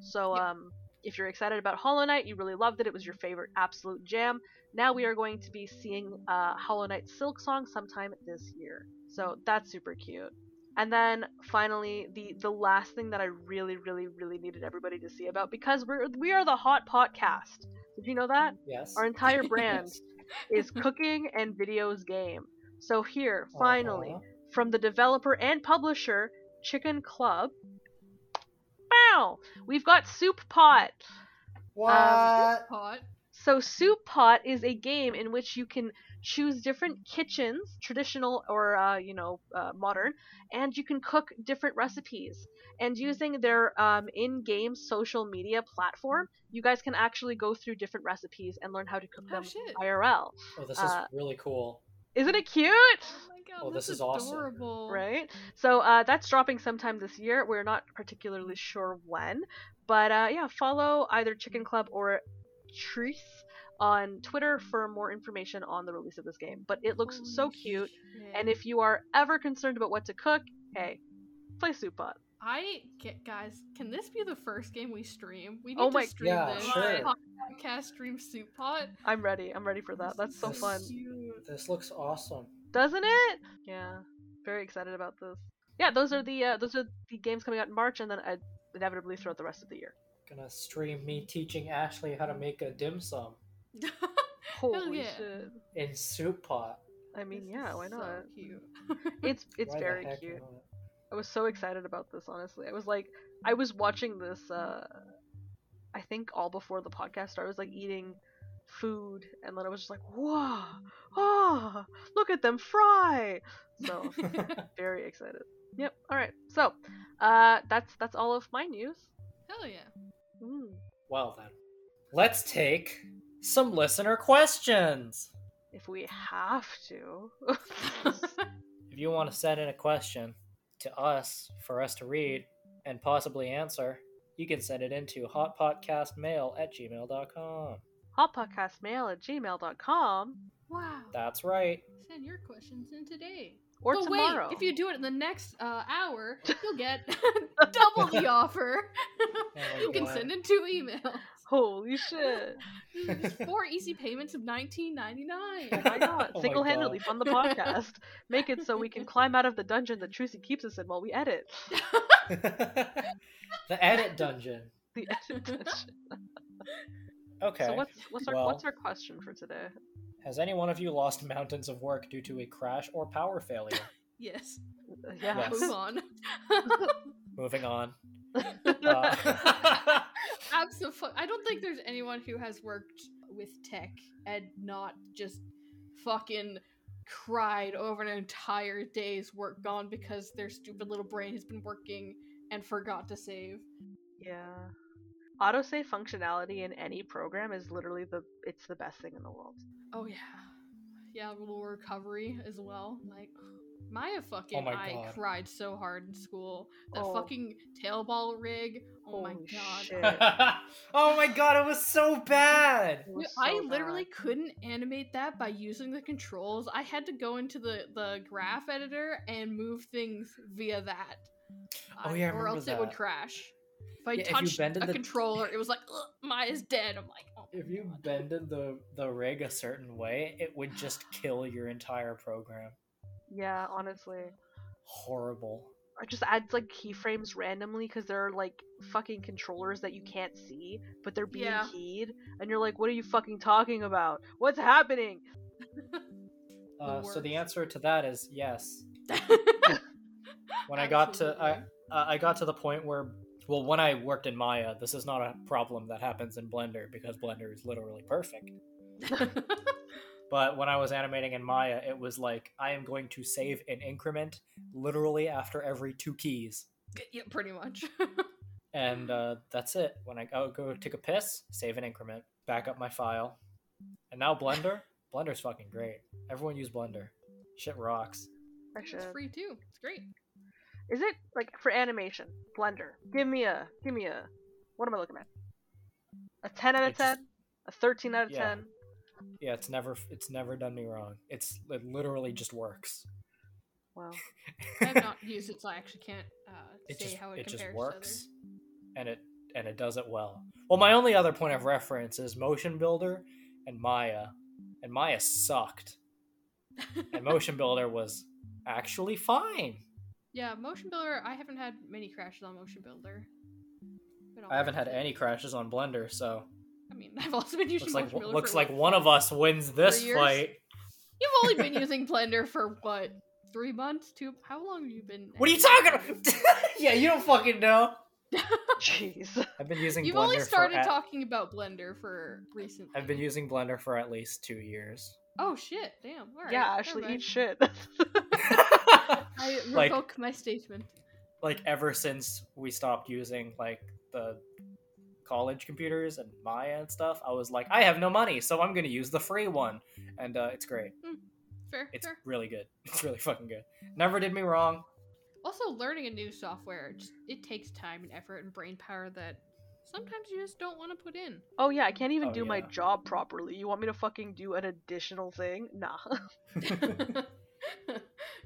So Yep. um, if you're excited about Hollow Knight, you really loved it, it was your favorite absolute jam. Now we are going to be seeing uh, Hollow Knight Silksong sometime this year. So that's super cute. And then finally, the the last thing that I really, really, really needed everybody to see about because we're we are the Hot Pot Cast. Did you know that? Yes. Our entire brand Yes. is cooking and videos game. So here, finally, Uh-huh. From the developer and publisher Chikon Club. Wow, we've got Soup Pot. What? Pot. So Soup Pot is a game in which you can choose different kitchens, traditional or uh, you know uh, modern, and you can cook different recipes. And using their um, in-game social media platform, you guys can actually go through different recipes and learn how to cook Oh, them shit. IRL. oh, this uh, is really cool. Isn't it cute? Oh my god, Oh, this, this is is awesome. adorable. right? So uh, that's dropping sometime this year. We're not particularly sure when, but uh, yeah, follow either Chikon Club or Treese on Twitter for more information on the release of this game. But it looks so cute, shit. and if you are ever concerned about what to cook, hey, play Soup Pot. I get guys, can this be the first game we stream? We need Oh to my- stream Yeah, this. sure. Podcast stream soup pot. I'm ready. I'm ready for that. That's so This- fun, This looks awesome. doesn't it? Yeah, very excited about this. Yeah, those are the uh, those are the games coming out in March, and then uh, inevitably throughout the rest of the year. Gonna stream me teaching Ashley how to make a dim sum Holy yeah. shit! in soup pot. I mean, yeah, why So not? cute. It's it's Why very cute. not? I was so excited about this, honestly. I was like, I was watching this, uh, I think all before the podcast started. I was like eating food, and then I was just like, whoa, oh, look at them fry. So, very excited. Yep. All right. So, uh, that's that's all of my news. Hell yeah. Mm. well then, let's take some listener questions. If we have to. If you want to send in a question to us for us to read and possibly answer, you can send it into hotpotcastmail at gmail.com. Hotpotcastmail at gmail.com wow. That's right. Send your questions in today. or but tomorrow. wait, if you do it in the next uh, hour, you'll get double the offer. my you can send in two emails. Holy shit. Four easy payments of nineteen ninety nine. Why not? Oh Single handedly fund the podcast. Make it so we can climb out of the dungeon that Trucy keeps us in while we edit. the edit dungeon. The edit dungeon. Okay. So what's what's our Well- what's our question for today? Has any one of you lost mountains of work due to a crash or power failure? yes. Yeah. Yes. Move on. Moving on. Uh, Absolutely. I don't think there's anyone who has worked with tech and not just fucking cried over an entire day's work gone because their stupid little brain has been working and forgot to save. yeah. Autosave functionality in any program is literally the it's the best thing in the world. Oh yeah. Yeah, little recovery as well. Like Maya fucking Oh my I cried so hard in school. That Oh. fucking tailball rig. Oh my god. oh my god, it was so bad. It was I literally bad. couldn't animate that by using the controls. I had to go into the, the graph editor and move things via that. Oh, Uh, yeah, I or remember else it would crash. If I Yeah, touched bended a the- controller, it was like, Maya's dead. I'm like, oh. If you bended the the rig a certain way, it would just kill your entire program. Yeah, honestly. Horrible. Or just adds like keyframes randomly because there are like fucking controllers that you can't see, but they're being Yeah. keyed, and you're like, what are you fucking talking about? What's happening? Uh, so the answer to that is yes. When I got to I uh, I got to the point where well when I worked in Maya, this is not a problem that happens in Blender because Blender is literally perfect. But when I was animating in Maya, it was like I am going to save an increment literally after every two keys. yeah, pretty much. And uh, that's it. When I go, go take a piss, save an increment, back up my file. And now Blender? Blender's fucking great. Everyone use Blender. Shit rocks. I it's free too. It's great. Is it like for animation? Blender. Give me a. Give me a. What am I looking at? A ten out of ten. A thirteen out of yeah. ten. Yeah, it's never it's never done me wrong. It's it literally just works. Wow. I have not used it, so I actually can't uh, it say just how it, it compares just to works, and it and it does it well. Well, my only other point of reference is Motion Builder and Maya, and Maya sucked, and Motion Builder was actually fine. yeah, Motion Builder. I haven't had many crashes on Motion Builder. I haven't had any crashes on Blender, so I mean, I've also been using looks like Motion looks for, like one of us wins this fight. You've only been using Blender for what? Three months? Two? How long have you been? What are you talking about? yeah, you don't fucking know. Jeez. I've been using Blender. You've Blender only started for at- talking about Blender for recently. I've been using Blender for at least two years. Oh shit! Damn. All right. yeah, never actually, eat shit. I like revoke my statement. like ever since we stopped using like the college computers and Maya and stuff, I was like, I have no money, so I'm gonna use the free one, and uh, it's great. Fair. It's fair. really good. It's really fucking good. Never did me wrong. Also, learning a new software just it takes time and effort and brain power that sometimes you just don't want to put in. oh yeah, I can't even Oh, do my job properly. You want me to fucking do an additional thing? Nah.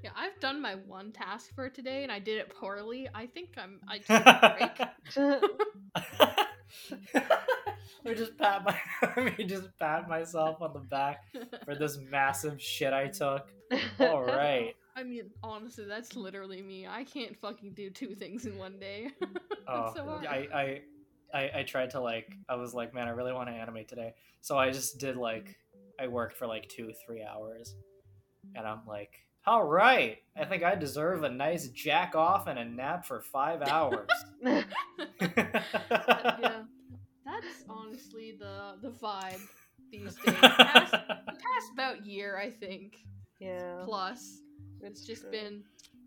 yeah, I've done my one task for today and I did it poorly. I think I'm. I took a break. I just pat my I mean, just pat myself on the back for this massive shit I took. All right. I mean, honestly, that's literally me. I can't fucking do two things in one day. Oh, so. I, I, I, I tried to like. I was like, man, I really want to animate today. So I just did like, I worked for like two, three hours, and I'm like, all right, I think I deserve a nice jack off and a nap for five hours. yeah, that's honestly the the vibe these days. Past, past about year, I think, yeah. plus it's just been.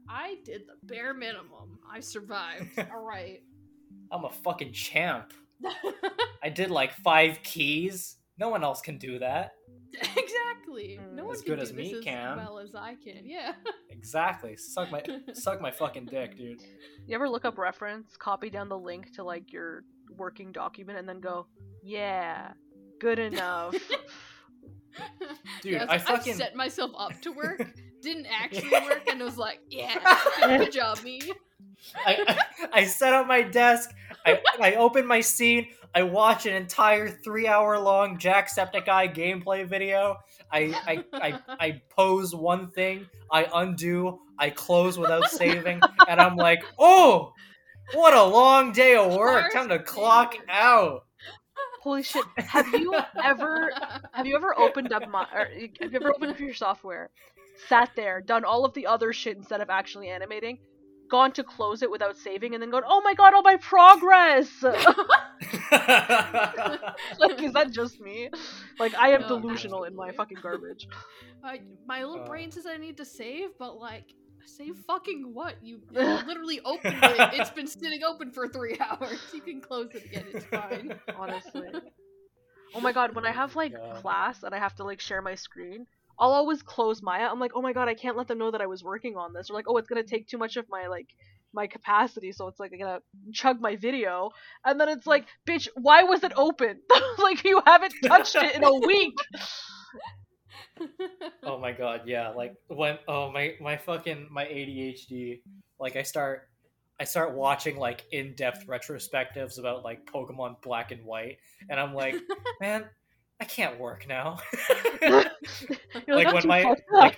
I did the bare minimum. I survived. All right. I'm a fucking champ. I did like five keys. No one else can do that. exactly. No Mm. one As can good do as me this as can. well as I can. Yeah. Exactly. Suck my suck my fucking dick, dude. You ever look up reference, copy down the link to like your working document, and then go, yeah, good enough. Dude, Yeah, it's I like, fucking- set myself up to work, didn't actually Yeah. work, and was like, yeah, good job, me. I, I, I set up my desk. I, I open my scene. I watch an entire three hour long Jacksepticeye gameplay video. I, I, I, I pose one thing. I undo. I close without saving. And I'm like, oh, what a long day of work. Time to clock out. Holy shit! Have you ever have you ever opened up my or have you ever opened up your software, sat there, done all of the other shit instead of actually animating, gone to close it without saving, and then gone, oh my god, all my progress! like, is that just me? Like, I am No, delusional in my fucking garbage. I, my little Uh. brain says I need to save, but like, save fucking what? You, you literally opened it. It's been sitting open for three hours. You can close it again. It's fine. honestly. Oh my god, when I have like God. class and I have to like share my screen, I'll always close Maya. I'm like, oh my god, I can't let them know that I was working on this. Or like, oh, it's gonna take too much of my like my capacity, so it's like I'm gonna chug my video. And then it's like, bitch, why was it open? like you haven't touched it in a week. oh my god, yeah. Like when oh my my fucking my ADHD. Like I start I start watching like in-depth retrospectives about like Pokemon Black and White, and I'm like, man, I can't work now. Like, when my- like-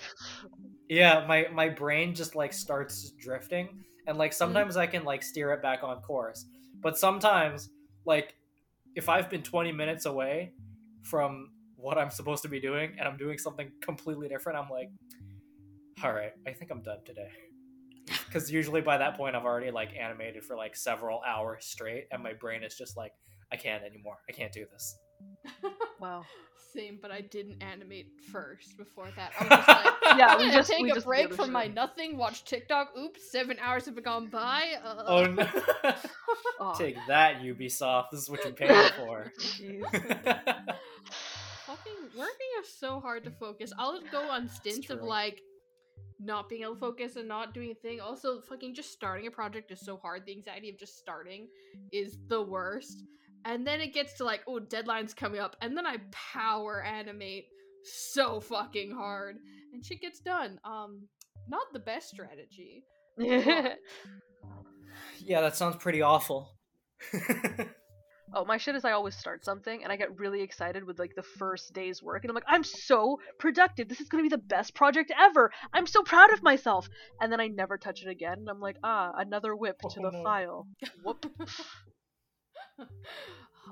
yeah, my my brain just like starts drifting, and like sometimes I can like steer it back on course, but sometimes like if I've been 20 minutes away from what I'm supposed to be doing and I'm doing something completely different, I'm like, all right, I think I'm done today. Because usually by that point I've already like animated for like several hours straight, and my brain is just like, I can't anymore. I can't do this. Wow. Same, but I didn't animate first before that. I was just like, Yeah, I'm we gonna just take we a just break from my nothing, watch TikTok. Oops, seven hours have gone by. Uh, Oh no! Oh, Take that, Ubisoft. This is what you paid for. jeez. Fucking working is so hard to focus. I'll go on stints of like not being able to focus and not doing a thing. Also, fucking just starting a project is so hard. The anxiety of just starting is the worst. And then it gets to like oh deadline's coming up and then i power animate so fucking hard and shit gets done um not the best strategy Yeah, that sounds pretty awful. oh, my shit is I always start something and I get really excited with like the first day's work and I'm like, I'm so productive. This is gonna be the best project ever. I'm so proud of myself. And then I never touch it again and I'm like, ah, another WIP to Oh, the no. file. Whoop.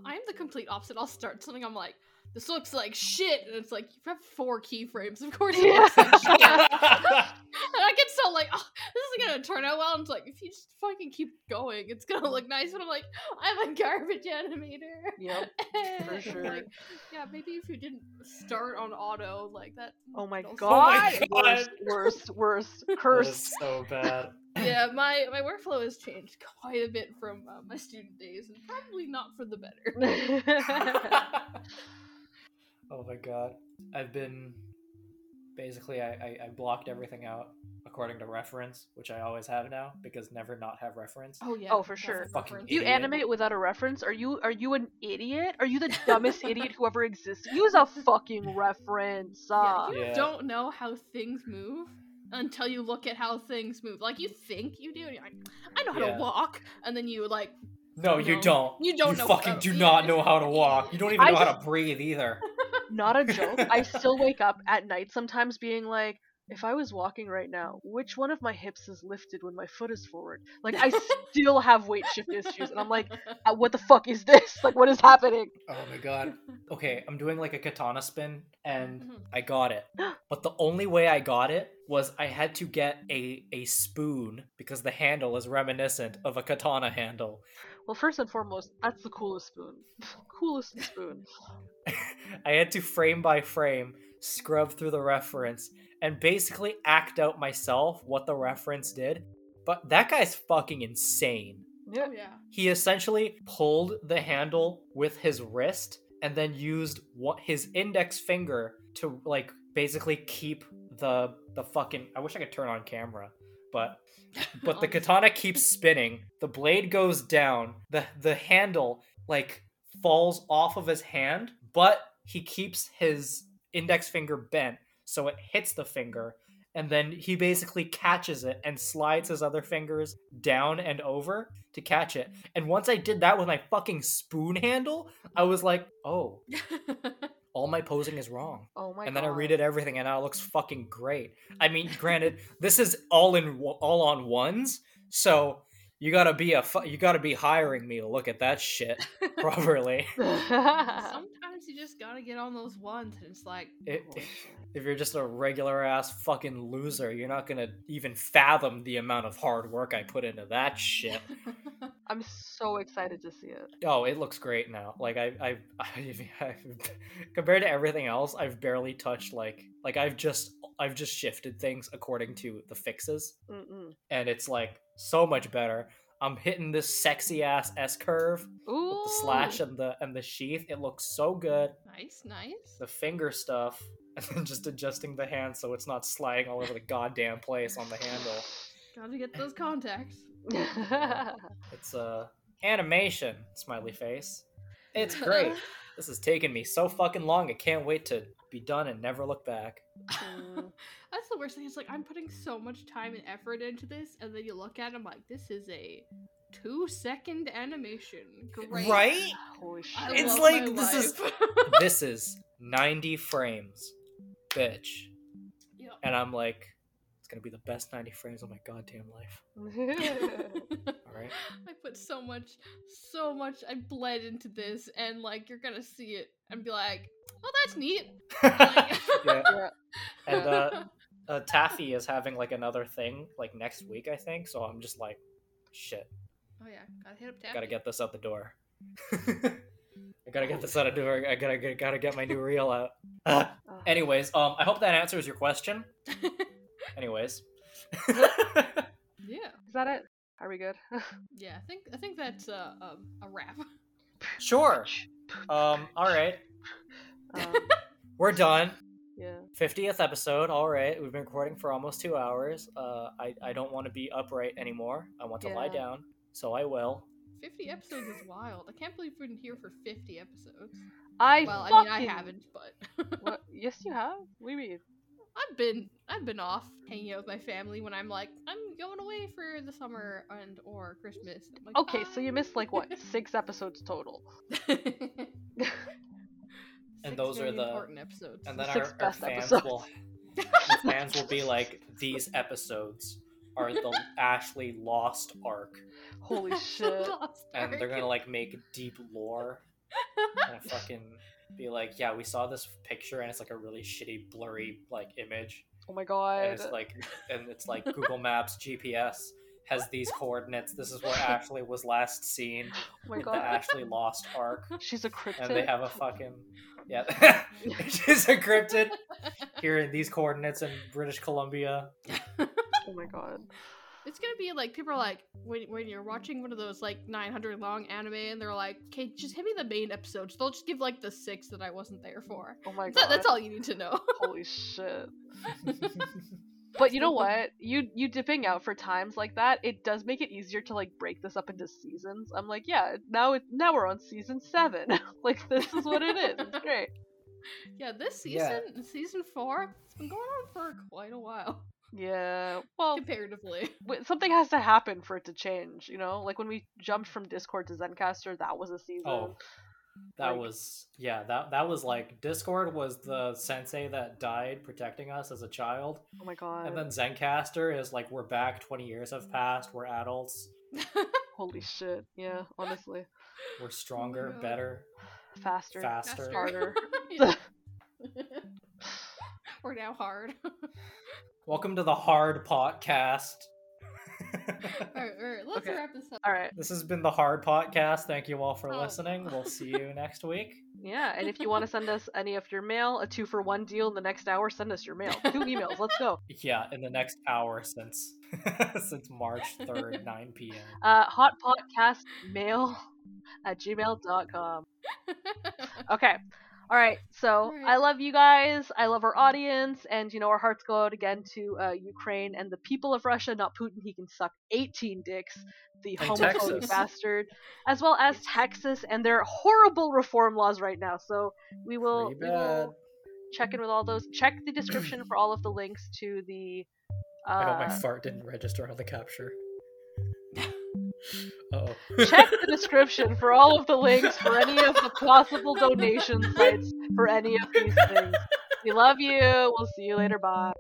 i'm the complete opposite i'll start something i'm like this looks like shit and it's like you have four keyframes of course it Yeah. looks like shit and I get so like, oh, this isn't gonna turn out well. And it's like, if you just fucking keep going, it's gonna look nice. But I'm like, I'm a garbage animator. Yep, for sure. Like, yeah, maybe if you didn't start on auto like that. Oh my could also- god. Oh my God. Worst, worst, worst. That Cursed. so bad. Yeah, my my workflow has changed quite a bit from uh, my student days, and probably not for the better. oh my god. I've been basically I, I, I blocked everything out according to reference, which I always have now because never not have reference. Oh yeah. Oh, for sure. Fucking you animate without a reference? Are you are you an idiot? Are you the dumbest idiot who ever existed? Use a fucking reference. Yeah, Uh. you Yeah. don't know how things move until you look at how things move. Like you think you do, and you're like, I know how Yeah. to walk, and then you like, No, you No. don't. You don't know. You know fucking do yeah. not know how to walk. You don't even I know how to breathe either. Not a joke. I still wake up at night sometimes being like, if I was walking right now, which one of my hips is lifted when my foot is forward? Like I still have weight shift issues, and I'm like, uh, what the fuck is this? Like what is happening? Oh my god. Okay, I'm doing like a katana spin and Mhm. I got it. But the only way I got it was I had to get a a spoon because the handle is reminiscent of a katana handle. Well, first and foremost, that's the coolest spoon. coolest spoon. I had to frame by frame scrub through the reference and basically act out myself what the reference did. But that guy's fucking insane. Yeah. oh yeah. He essentially pulled the handle with his wrist and then used what his index finger to like basically keep the the fucking I wish I could turn on camera, but but the katana keeps spinning. The blade goes down. The the handle like falls off of his hand, but he keeps his index finger bent so it hits the finger and then he basically catches it and slides his other fingers down and over to catch it. And once I did that with my fucking spoon handle, I was like, "Oh, all my posing is wrong." Oh my and god. then I redid everything, and now it looks fucking great. I mean, granted, this is all in all on ones, so you gotta be a fu- you gotta be hiring me to look at that shit properly. Sometimes you just gotta get on those ones, and it's like, It, oh, if you're just a regular ass fucking loser, you're not gonna even fathom the amount of hard work I put into that shit. I'm so excited to see it. Oh, it looks great now. Like I, I, I've, I've, compared to everything else, I've barely touched like, like I've just, I've just shifted things according to the fixes, Mm-mm. and it's like so much better. I'm hitting this sexy ass S curve Ooh. with the slash and the and the sheath. It looks so good. nice, nice. The finger stuff, and then just adjusting the hand so it's not sliding all over the goddamn place on the handle. Gotta get those contacts. It's uh animation, smiley face. It's great. This has taken me so fucking long. I can't wait to be done and never look back. Mm. That's the worst thing. It's like I'm putting so much time and effort into this, and then you look at it, I'm like, this is a two second animation. Great. Right? Holy shit. It's like, my this is- this is 90 frames, bitch. Yep. And I'm like, it's gonna be the best 90 frames of my goddamn life. Alright? I put so much, so much. I bled into this, and like you're gonna see it and be like, "Oh, that's neat." Like, yeah. yeah. And uh, uh, Taffy is having like another thing like next week, I think. So I'm just like, shit. oh yeah, gotta hit up Taffy. Gotta get this out the door. I gotta get this out of the door. I gotta get, gotta get my new reel out. Anyways, um, I hope that answers your question. Anyways, yeah, Is that it? Are we good? yeah. I think I think that's uh, um, a wrap. sure. Um, all right, um, we're done. yeah. 50th episode. All right, we've been recording for almost two hours. Uh, I I don't want to be upright anymore. I want to lie down, so I will. 50 episodes is wild. I can't believe we've been here for 50 episodes. I well, I mean, I haven't, but What? Yes, you have. We do mean? I've been I've been off hanging out with my family when I'm like I'm going away for the summer and or Christmas. Like, Okay, so ah. you missed like what six episodes total. Six those are the- important episodes. and then Six our, our fans episodes. will fans will be like these episodes are the Ashley lost arc Holy shit! Lost and they're gonna like make deep lore and fucking be like yeah we saw this picture and it's like a really shitty blurry like image Oh my god! and it's like and it's like Google Maps GPS has these coordinates this is where Ashley was last seen oh my the god! Ashley lost arc She's a cryptid. and they have a fucking yeah she's a cryptid here in these coordinates in British Columbia Oh my god! It's gonna be like people are like when when you're watching one of those like 900 long anime and they're like, okay, just hit me the main episodes. They'll just give like the six that I wasn't there for. Oh my That- god! that's all you need to know. Holy shit! But you know what? You you dipping out for times like that, it does make it easier to like break this up into seasons. I'm like, yeah, now it now we're on season seven. like this is what it is. It's great. yeah, this Yeah. season, season four, it's been going on for quite a while Yeah. Well, comparatively. something has to happen for it to change. You know, like when we jumped from Discord to Zencastr, that was a season. Oh, that Like- was yeah. That that was like Discord was the sensei that died protecting us as a child, Oh my god! and then Zencastr is like we're back. Twenty years have mm. passed. We're adults. Holy shit! Yeah, honestly, We're oh stronger, God. better, faster, faster. harder. Yeah. We're now hard. Welcome to the Hard Podcast. alright, alright, let's Okay. wrap this up. All right. this has been the Hard Podcast. Thank you all for Oh. listening. We'll see you next week. Yeah, and if you want to send us any of your mail, a two for one deal in the next hour, send us your mail. Two emails. Let's go. Yeah, in the next hour since since March third, nine p.m. Uh, hot pot cast mail at gmail.com. Okay. All right. So Alright. I love you guys. I love our audience. And, you know, our hearts go out again to uh, Ukraine and the people of Russia, not Putin. He can suck 18 dicks, the And homophobic bastard, as well as Texas and their horrible reform laws right now. So we will, Pretty we will check in with all those. Check the description for all of the links to the. Uh, I hope my fart didn't register on the capture. Oh. check the description for all of the links for any of the possible donation sites for any of these things. We love you. We'll see you later. Bye.